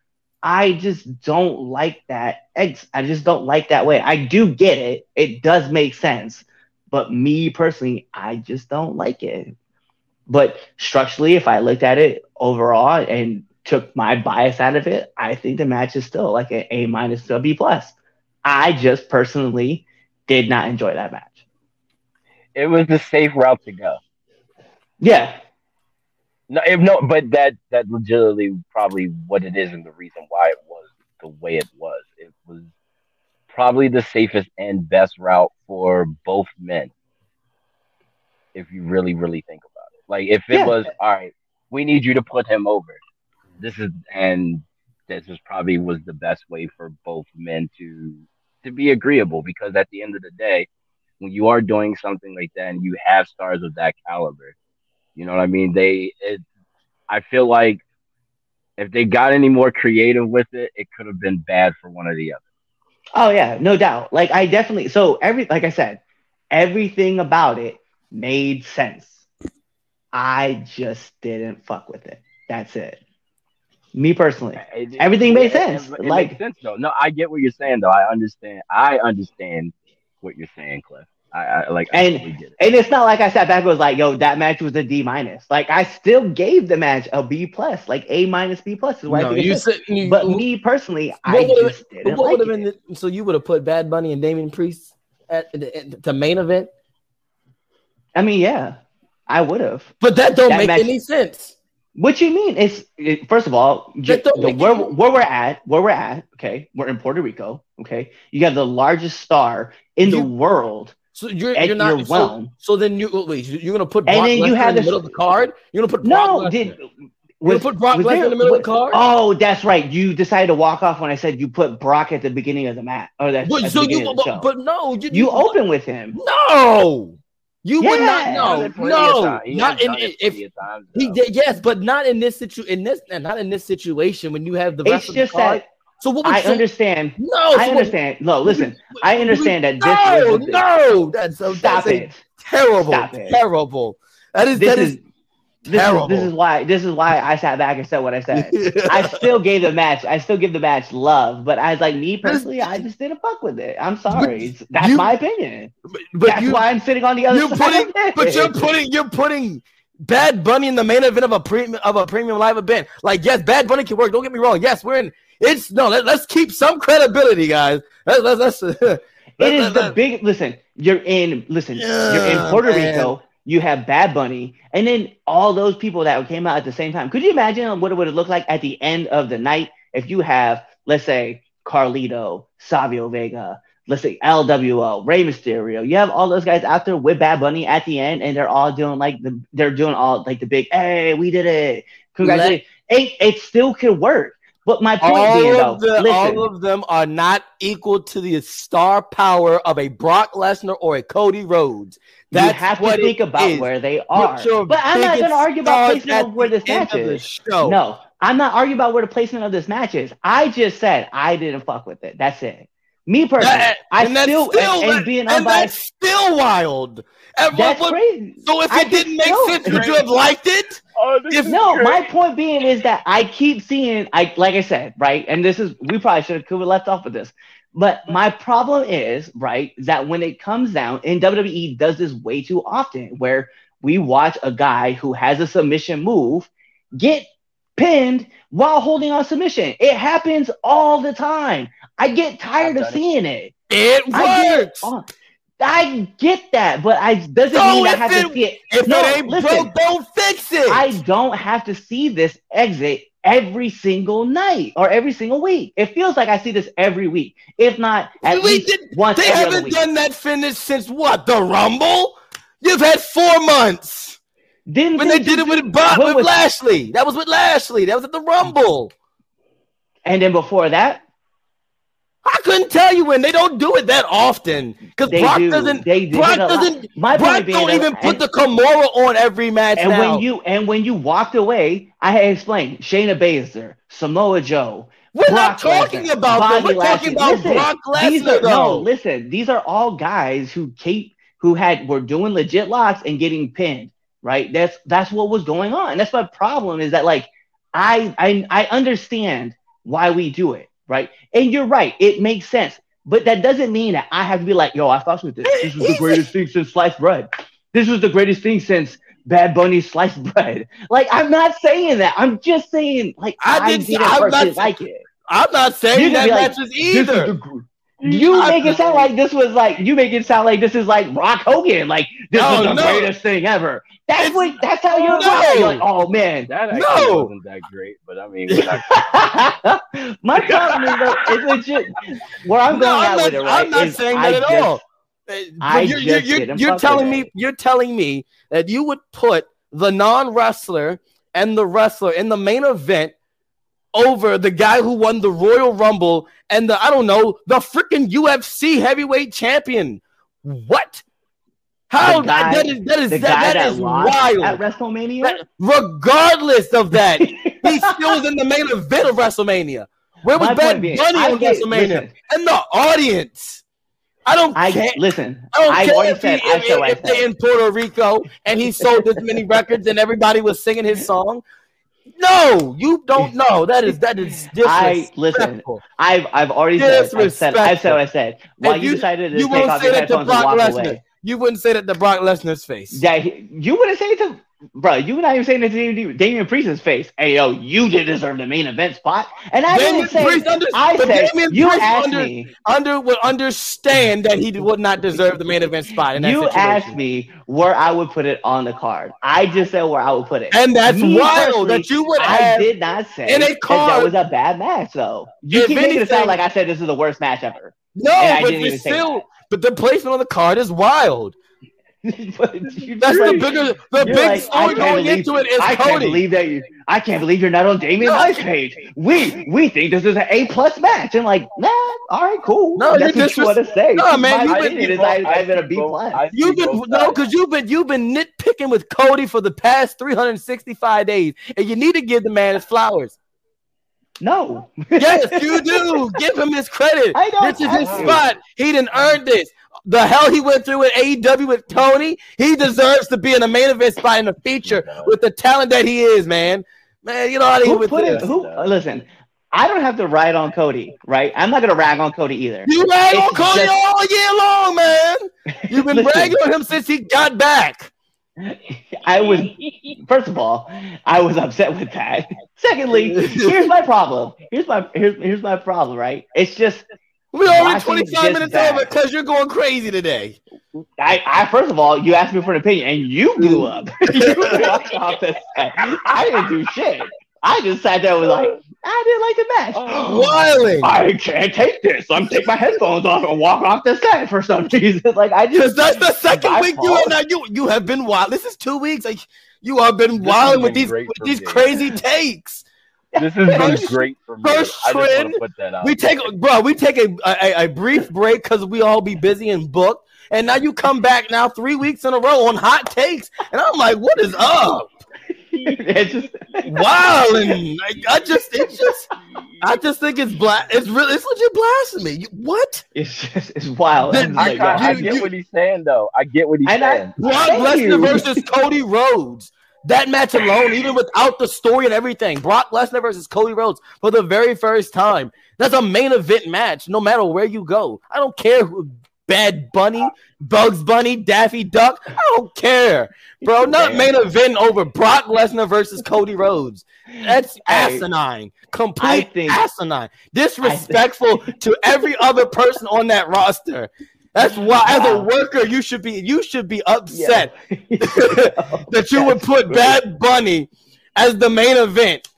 I just don't like that. I just don't like that way. I do get it. It does make sense. But me personally, I just don't like it. But structurally, if I looked at it overall and took my bias out of it, I think the match is still like an A minus to a B plus. I just personally did not enjoy that match. It was the safe route to go. Yeah, No, if no, but that that legitimately probably what it is and the reason why it was the way it was. It was probably the safest and best route for both men. If you really, really think about it, like if it Yeah. was all right, we need you to put him over. This is and this is probably was the best way for both men to to be agreeable because at the end of the day, when you are doing something like that and you have stars of that caliber, you know what I mean? They, it, I feel like if they got any more creative with it, it could have been bad for one or the other. Oh yeah, no doubt. Like I definitely so every like I said, everything about it made sense. I just didn't fuck with it. That's it. Me personally. It- it- Everything made sense. It, it Like- makes sense though. No, I get what you're saying though. I understand. I understand what you're saying, Cliff. I, I like. I And- totally get it. And it's not like I sat back and was like, yo, that match was a D minus. Like I still gave the match a B plus, like A minus B plus is what I No, think you is. said. You, But me personally, I What would've- just didn't what like it. been? The, so you would have put Bad Bunny and Damien Priest at, at, at the main event, I mean, yeah, I would have. but that don't That make match- any sense. What you mean? It's it, first of all, ju- the, where where we're at, where we're at. Okay, we're in Puerto Rico. Okay, you got the largest star in the world So you're you're not. your so, so then you oh, wait. You're gonna put And Brock then you have in the middle of the card. You're gonna put No, Brock did Lesnar. You're was, gonna put Brock was Lesnar in the middle of the card. Oh, that's right. You decided to walk off when I said you put Brock at the beginning of the match, or that But, so you, the but, but no, you, you open with him. No, you would not. know. No, no. Not in if times, he did. Yes, but not in this situ. In this, not in this situation when you have the rest It's of the just card. that So what? Would I understand. No, I so what- understand. No, listen. I understand that this No, is no, that's so Stop that's it. terrible, Stop it. terrible. That is This that is is This Terrible. is, this is why this is why I sat back and said what I said. I still gave the match. I still give the match love, but I was like me personally, I just didn't fuck with it. I'm sorry. It's- That's you- my opinion. but, but That's you, why I'm sitting on the other you're side. putting, but you're putting, you're putting Bad Bunny in the main event of a premium of a premium live event. Like, yes, Bad Bunny can work. Don't get me wrong. Yes, we're in. It's no. Let, us keep some credibility, guys. Let's let's. let's It is the big listen. You're in listen. you're in Puerto man. Rico. You have Bad Bunny, and then all those people that came out at the same time. Could you imagine what it would have looked like at the end of the night if you have, let's say, Carlito, Savio Vega, let's say LWO, Rey Mysterio. You have all those guys out there with Bad Bunny at the end, and they're all doing like the they're doing all like the big, hey, we did it, congratulations. It, it still could work. But my point being, though, the, listen, all of them are not equal to the star power of a Brock Lesnar or a Cody Rhodes. you That's have to think about is. where they are. But I'm not going to argue about placement of where the this match is. No, I'm not arguing about where the placement of this match is. I just said I didn't fuck with it. That's it. Me personally, That- I and that's still, and, and being and unbiased, that's still wild. And that's what- what- crazy. so if I it didn't make no. sense, would you have liked it? Oh, If- No, great. my point being is that I keep seeing, I like I said, right, and this is we probably should have could have left off with this, but my problem is right that when it comes down, and WWE does this way too often, where we watch a guy who has a submission move get pinned while holding on submission. It happens all the time. I get tired of done it. seeing it. It I get works. I get that, but I doesn't So mean I have it- to see it. If No, it ain't listen. broke, don't fix it. I don't have to see this exit every single night or every single week. It feels like I see this every week, if not at We least did- once they every other haven't week. done that finish since what? The Rumble? You've had four months. Didn't When they did it with Bob, with was- Lashley. That was with Lashley. That was at the Rumble. and then before that, I couldn't tell you when they don't do it that often because Brock do. doesn't. they did Brock it a lot. doesn't. My Brock don't even put the Kimura on every match And now. when you and when you walked away, I had explained Shayna Baszler, Samoa Joe. We're Brock not talking Lesnar, about them. We're talking about Listen, Brock Lesnar, are no, listen. These are all guys who keep who had were doing legit locks and getting pinned. Right. That's that's what was going on. And that's my problem is that like I I I understand why we do it. Right. And you're right. It makes sense. But that doesn't mean that I have to be like, yo, I fucked with this. This was the greatest thing since sliced bread. This was the greatest thing since Bad Bunny sliced bread. Like I'm not saying that. I'm just saying like I I, didn't- I'm not like it. I'm not saying that like, matches This is either. the you I- make it sound like this was like you make it sound like this is like Rock Hogan, like this No, is the no. greatest thing ever. That's It's- what that's how you're No. right. You're like, oh man. That actually No. wasn't that great, but I mean, we're not- My problem is though, it's legit where I'm No, going I'm at not, with it, right? I'm not is saying I that at just- all. I you're, just you're, you're, you're telling me you're telling me that you would put the non-wrestler and the wrestler in the main event over the guy who won the Royal Rumble and the I don't know the freaking UFC heavyweight champion. What? How guy- that is that is that, that, that is wild. at WrestleMania. That- regardless of that, he still was in the main event of WrestleMania. Where was Bad Bunny on WrestleMania? and the audience. I don't I care. listen. I don't I've care if, said. he, I if, said what I if they in Puerto Rico and he sold this many records and everybody was singing his song. No, you don't know. That is that is disrespectful. I listen. I've I've already said. I've said. I've said what I said. Why you, you- decided to You take off say your that to headphones and Brock walk Lesnar. away? You wouldn't say that to Brock Lesnar's face. Yeah, he- you wouldn't say it to, bro. You not even saying it to Damian, Priest's face. Hey, yo, you did deserve the main event spot, and I Damian didn't say. Priest under- I said Damian you Priest asked under- me. Under would understand that he would not deserve the main event spot in that You situation. asked me where I would put it on the card. I just said where I would put it. And that's Me wild that you would I did not say in a that card- that was a bad match, though. You keep making it sound like I said this is the worst match ever. No, but it's still but the placement on the card is wild. But you- That's the right. bigger the You're big like, story going believe- into it is I can't Cody. believe that you. I can't believe you're not on Damian No, Priest's page. We we think this is an A plus match, and like, nah, all right, cool. No, that's you're what you want to say. No, man, you've been- opinion is both- I, I I've been a see plus. You've been no, because you've been you've been nitpicking with Cody for the past 365 days, and you need to give the man his flowers. No, Yes, you do. Give him his credit. I don't This is his have to. spot. He didn't earn this. The hell he went through with AEW with Tony, he deserves to be in a main event spot in the feature with the talent that he is, man. Man, you know how Who put it? Who? Listen, I don't have to ride on Cody, right? I'm not gonna rag on Cody either. You rag on Cody just- all year long, man. You've been Listen. bragging on him since he got back. I was first of all, I was upset with that. Secondly, here's my problem. Here's my here's here's my problem, right? It's just We already Watching 25 minutes that. over because you're going crazy today. I, I first of all, you asked me for an opinion and you blew up. you walked off the set. I didn't do shit. I just sat there and was like, I didn't like the match. Wilding. I can't take this. I'm take my headphones off and walk off the set for some reason. Like I just that's the second week you fault. and now you you have been wild. This is two weeks. Like you have been This wild with these with these me. crazy takes. This has been First- great for me. first I just want trend, put that out. We take bro, we take a a, a brief break because we all be busy and booked. And now you come back now three weeks in a row on hot takes. And I'm like, what is up? it's just Wow, and like, I just it's just I just think it's black. It's really it's legit blasphemy. You- What? it's just it's wild. Then I'm I, just I get you- what he's saying though. I get what he's And I- saying. Brock Thank Lesnar versus Cody Rhodes. That match alone, even without the story and everything, Brock Lesnar versus Cody Rhodes for the very first time. That's a main event match, no matter where you go. I don't care who Bad Bunny, Bugs Bunny, Daffy Duck. I don't care, bro. Not main event over Brock Lesnar versus Cody Rhodes. That's asinine, complete think- asinine, disrespectful to every other person on that roster. That's why, as a worker, you should be you should be upset Yeah. that you would put. Bad Bunny as the main event.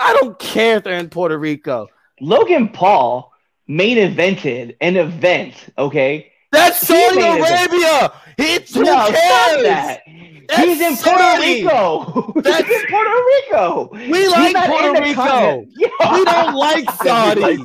I don't care if they're in Puerto Rico. Logan Paul main evented an event, okay? That's Saudi. Arabia. It's who no, cares? That. That's He's in Puerto Rico. That's- He's in Puerto Rico. We like Puerto Rico. Yeah. We don't like Saudi. Like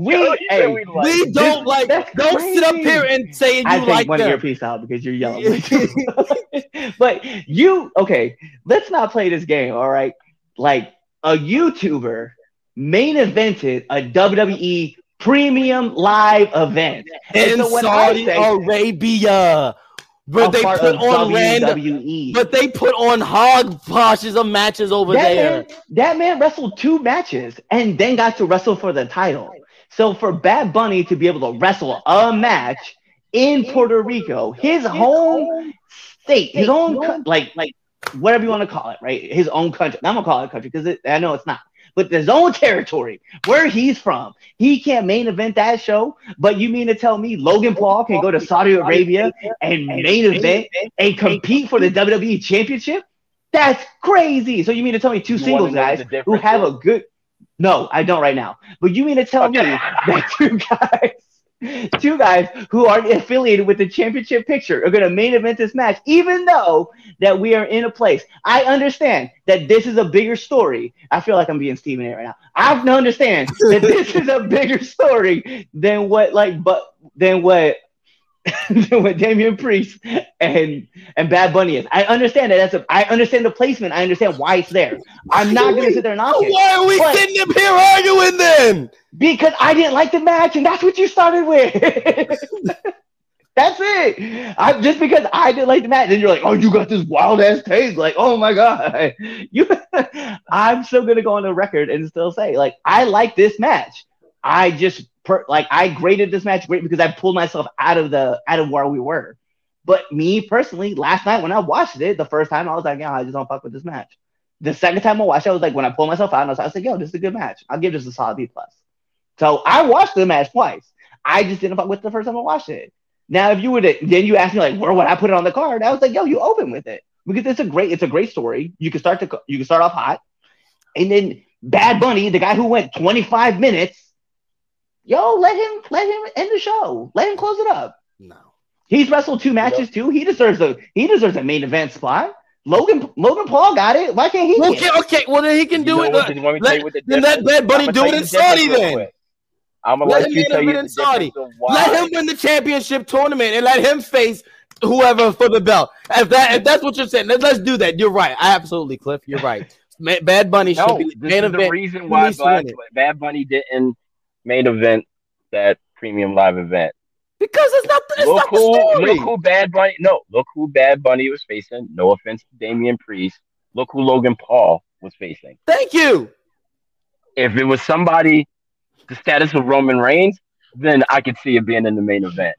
We- hey, we like- We don't like. Don't sit up here and say you I take like one of your them. piece out because you're yelling. but you okay? Let's not play this game, all right? Like a YouTuber main evented a WWE premium live event. In so Saudi say- Arabia, but they put on. WWE. But they put on hog poshes of matches over that there. man, that man wrestled two matches and then got to wrestle for the title. So for Bad Bunny to be able to wrestle a match in Puerto Rico, his home state, his own co- like like whatever you want to call it, right? His own country. I'm gonna call it a country because I know it's not. But his own territory, where he's from, he can't main event that show. But you mean to tell me Logan Paul can go to Saudi Arabia and main event and compete for the WWE Championship? That's crazy. So you mean to tell me two singles wanna know what guys who have a good? No, I don't right now. But you mean to tell me that two guys, two guys who aren't affiliated with the championship picture are going to main event this match, even though that we are in a place. I understand that this is a bigger story. I feel like I'm being Stephen A right now. I understand that this is a bigger story than what like but than what what Damian Priest and and Bad Bunny is. I understand that that's a I understand the placement. I understand why it's there. I'm not gonna sit there and knock it. Why are we sitting up here arguing then? Because I didn't like the match, and that's what you started with. that's it. I just because I didn't like the match, and you're like, oh, you got this wild ass take. Like, oh my god, you. I'm still gonna go on the record and still say, like, I like this match. I just per, like I graded this match great because I pulled myself out of the out of where we were. But me personally, last night when I watched it, the first time I was like, yeah, I just don't fuck with this match. The second time I watched it, I was like, when I pulled myself out, I was, like, yo, this is a good match. I'll give this a solid B plus. So I watched the match twice. I just didn't fuck with it the first time I watched it. Now, if you would, then you asked me like, where would I put it on the card? I was like, yo, you open with it because it's a great, it's a great story. You can start to, you can start off hot, and then Bad Bunny, the guy who went 25 minutes, yo, let him, let him end the show. Let him close it up. No. He's wrestled two matches too. He deserves a, he deserves a main event spot. Logan, Logan Paul got it. Why can't he? Okay, okay. Well, then he can do know it. what- you want me tell you what the then let difference- Bad Bunny do it in Saudi then. I'm gonna Let let, him you main tell you in Saudi. difference of why. Let him win the championship tournament and let him face whoever for the belt. If that if that's what you're saying, let's do that. You're right. Absolutely, Cliff. You're right. Bad Bunny should No, be this main is the reason why needs to Black, win Bad Bunny didn't main event that premium live event. Because it's not. It's Look not the who, story. look who Bad Bunny. No, look who Bad Bunny was facing. No offense to Damian Priest. Look who Logan Paul was facing. Thank you. If it was somebody the status of Roman Reigns, then I could see it being in the main event.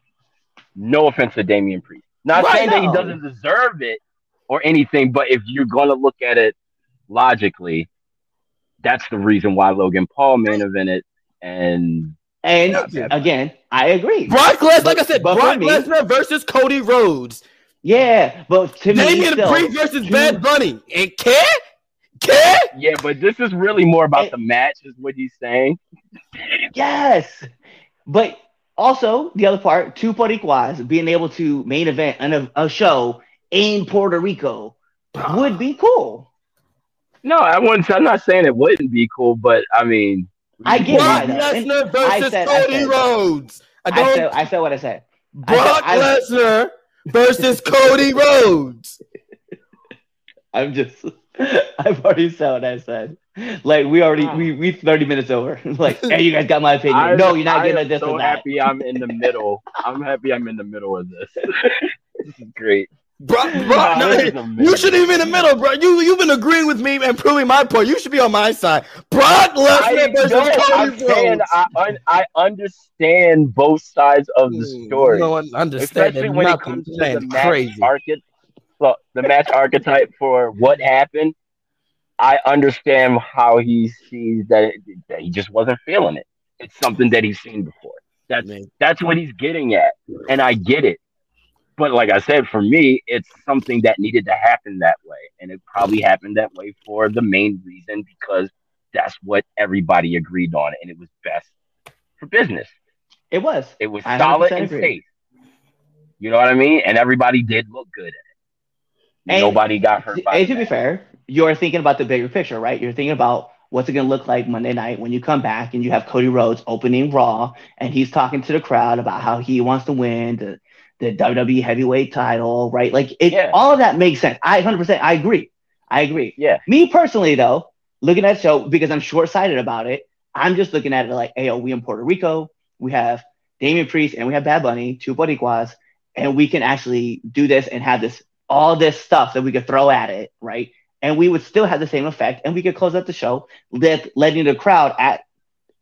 No offense to Damian Priest. Not Right, saying that he doesn't deserve it or anything, but if you're gonna look at it logically, that's the reason why Logan Paul main evented and And Yeah, again, I agree. Brock Lesnar, like I said, but Brock Lesnar versus Cody Rhodes. Yeah, but to me, Damian still, Priest versus you- Bad Bunny. And care? Care? yeah, but this is really more about It- the match, is what he's saying. Yes, but also the other part, two Boricuas being able to main event on a, a show in Puerto Rico would be cool. No, I wouldn't. I'm not saying it wouldn't be cool, but I mean, I get Brock why Lesnar I versus said- I Cody said- Rhodes. I I don't. said, I said what I said. Brock said- Lesnar versus Cody Rhodes. I'm just, I've already said what I said. Like we already, we we 30 minutes over. like, hey, you guys got my opinion. I, no, you're not I getting a this so or that. happy I'm in the middle. I'm happy I'm in the middle of this. this is great. Brock, Nah, no, you shouldn't even be in the middle, bro. You you've been agreeing with me and proving my point. You should be on my side. Brock Lesnar versus Cody Rhodes. I, un, I understand both sides of the Hmm, story, No one especially understanding when it comes to the match crazy. archetype. Well, the match archetype for what happened. I understand how he sees that, it, that he just wasn't feeling it. It's something that he's seen before. That's Man. that's what he's getting at, and I get it. But like I said, for me, it's something that needed to happen that way, and it probably happened that way for the main reason because that's what everybody agreed on, and it was best for business. It was. It was solid and agree. safe. You know what I mean? And everybody did look good at it. And- Nobody got hurt by And to that. be fair, you're thinking about the bigger picture, right? You're thinking about what's it going to look like Monday night when you come back and you have Cody Rhodes opening Raw and he's talking to the crowd about how he wants to win the, the WWE heavyweight title, right? Like it, Yeah. all of that makes sense. I 100%, I agree. I agree. Yeah. Me personally, though, looking at the show, because I'm short sighted about it, I'm just looking at it like, hey, yo, we in Puerto Rico, we have Damian Priest and we have Bad Bunny, two Boricuas, and we can actually do this and have this all this stuff that we could throw at it, right? And we would still have the same effect, and we could close out the show, let, letting the crowd at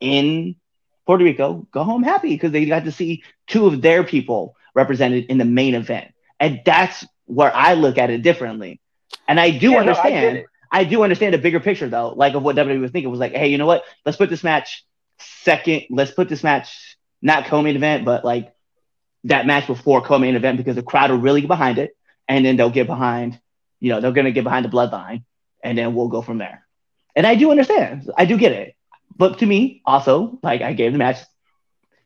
in Puerto Rico go home happy because they got to see two of their people represented in the main event, and that's where I look at it differently. And I do Yeah, no, I understand. I do understand the bigger picture though, like of what WWE was thinking was like, hey, you know what? Let's put this match second. Let's put this match not co-main event, but like that match before co-main event because the crowd will really get behind it, and then they'll get behind, you know, they're gonna get behind the bloodline, and then we'll go from there. And I do understand. I do get it. But to me, also, like I gave the match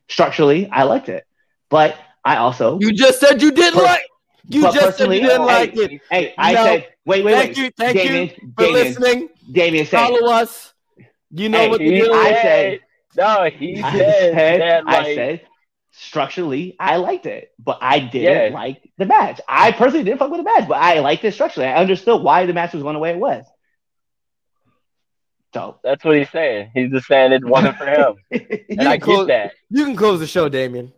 structurally, I liked it. But I also You just said you didn't Per- like. You just said you didn't hey, like it. Hey, I No. said, wait, wait, Thank wait. you, thank Damien, you for Damien, listening. Damien said, Follow us. You know Hey, what to He do. I said, said- no, he I said, said, that like, I said, structurally, I liked it, but I didn't Yeah. like the match. I personally didn't fuck with the match, but I liked it structurally. I understood why the match was going the way it was. So, that's what he's saying. He's just saying it wasn't for him, and I close- get that. You can close the show, Damien.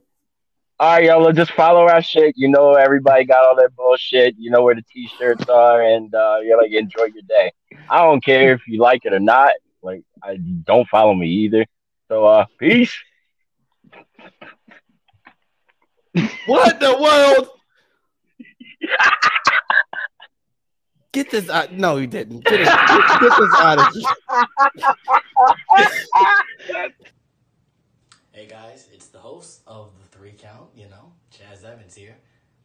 All right, y'all. Just follow our shit. You know, everybody got all that bullshit. You know where the t-shirts are, and uh, you're like, enjoy your day. I don't care if you like it or not. Like, I don't follow me either. So, uh, peace. What the world? Get this out. No, he didn't. Get, it, get, get this out of here. Hey guys, it's the host of the Three Count, you know, Chaz Evans here.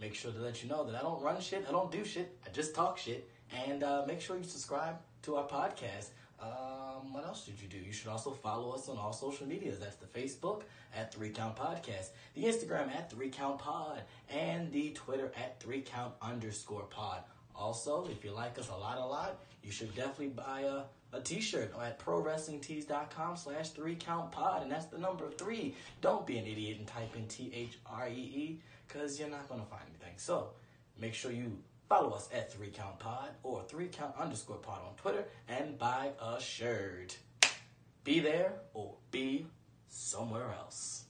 Make sure to let you know that I don't run shit, I don't do shit, I just talk shit. And uh, make sure you subscribe to our podcast. Um, what else did you do? You should also follow us on all social medias. That's the Facebook at Three Count Podcast, the Instagram at Three Count Pod, and the Twitter at Three Count underscore Pod. Also, if you like us a lot, a lot, you should definitely buy a, a t-shirt at prowrestlingtees.com slash three count pod and that's the number three. Don't be an idiot and type in t-h-r-e-e because you're not going to find anything. So make sure you follow us at three count pod or three count underscore pod on twitter and buy a shirt. Be there or be somewhere else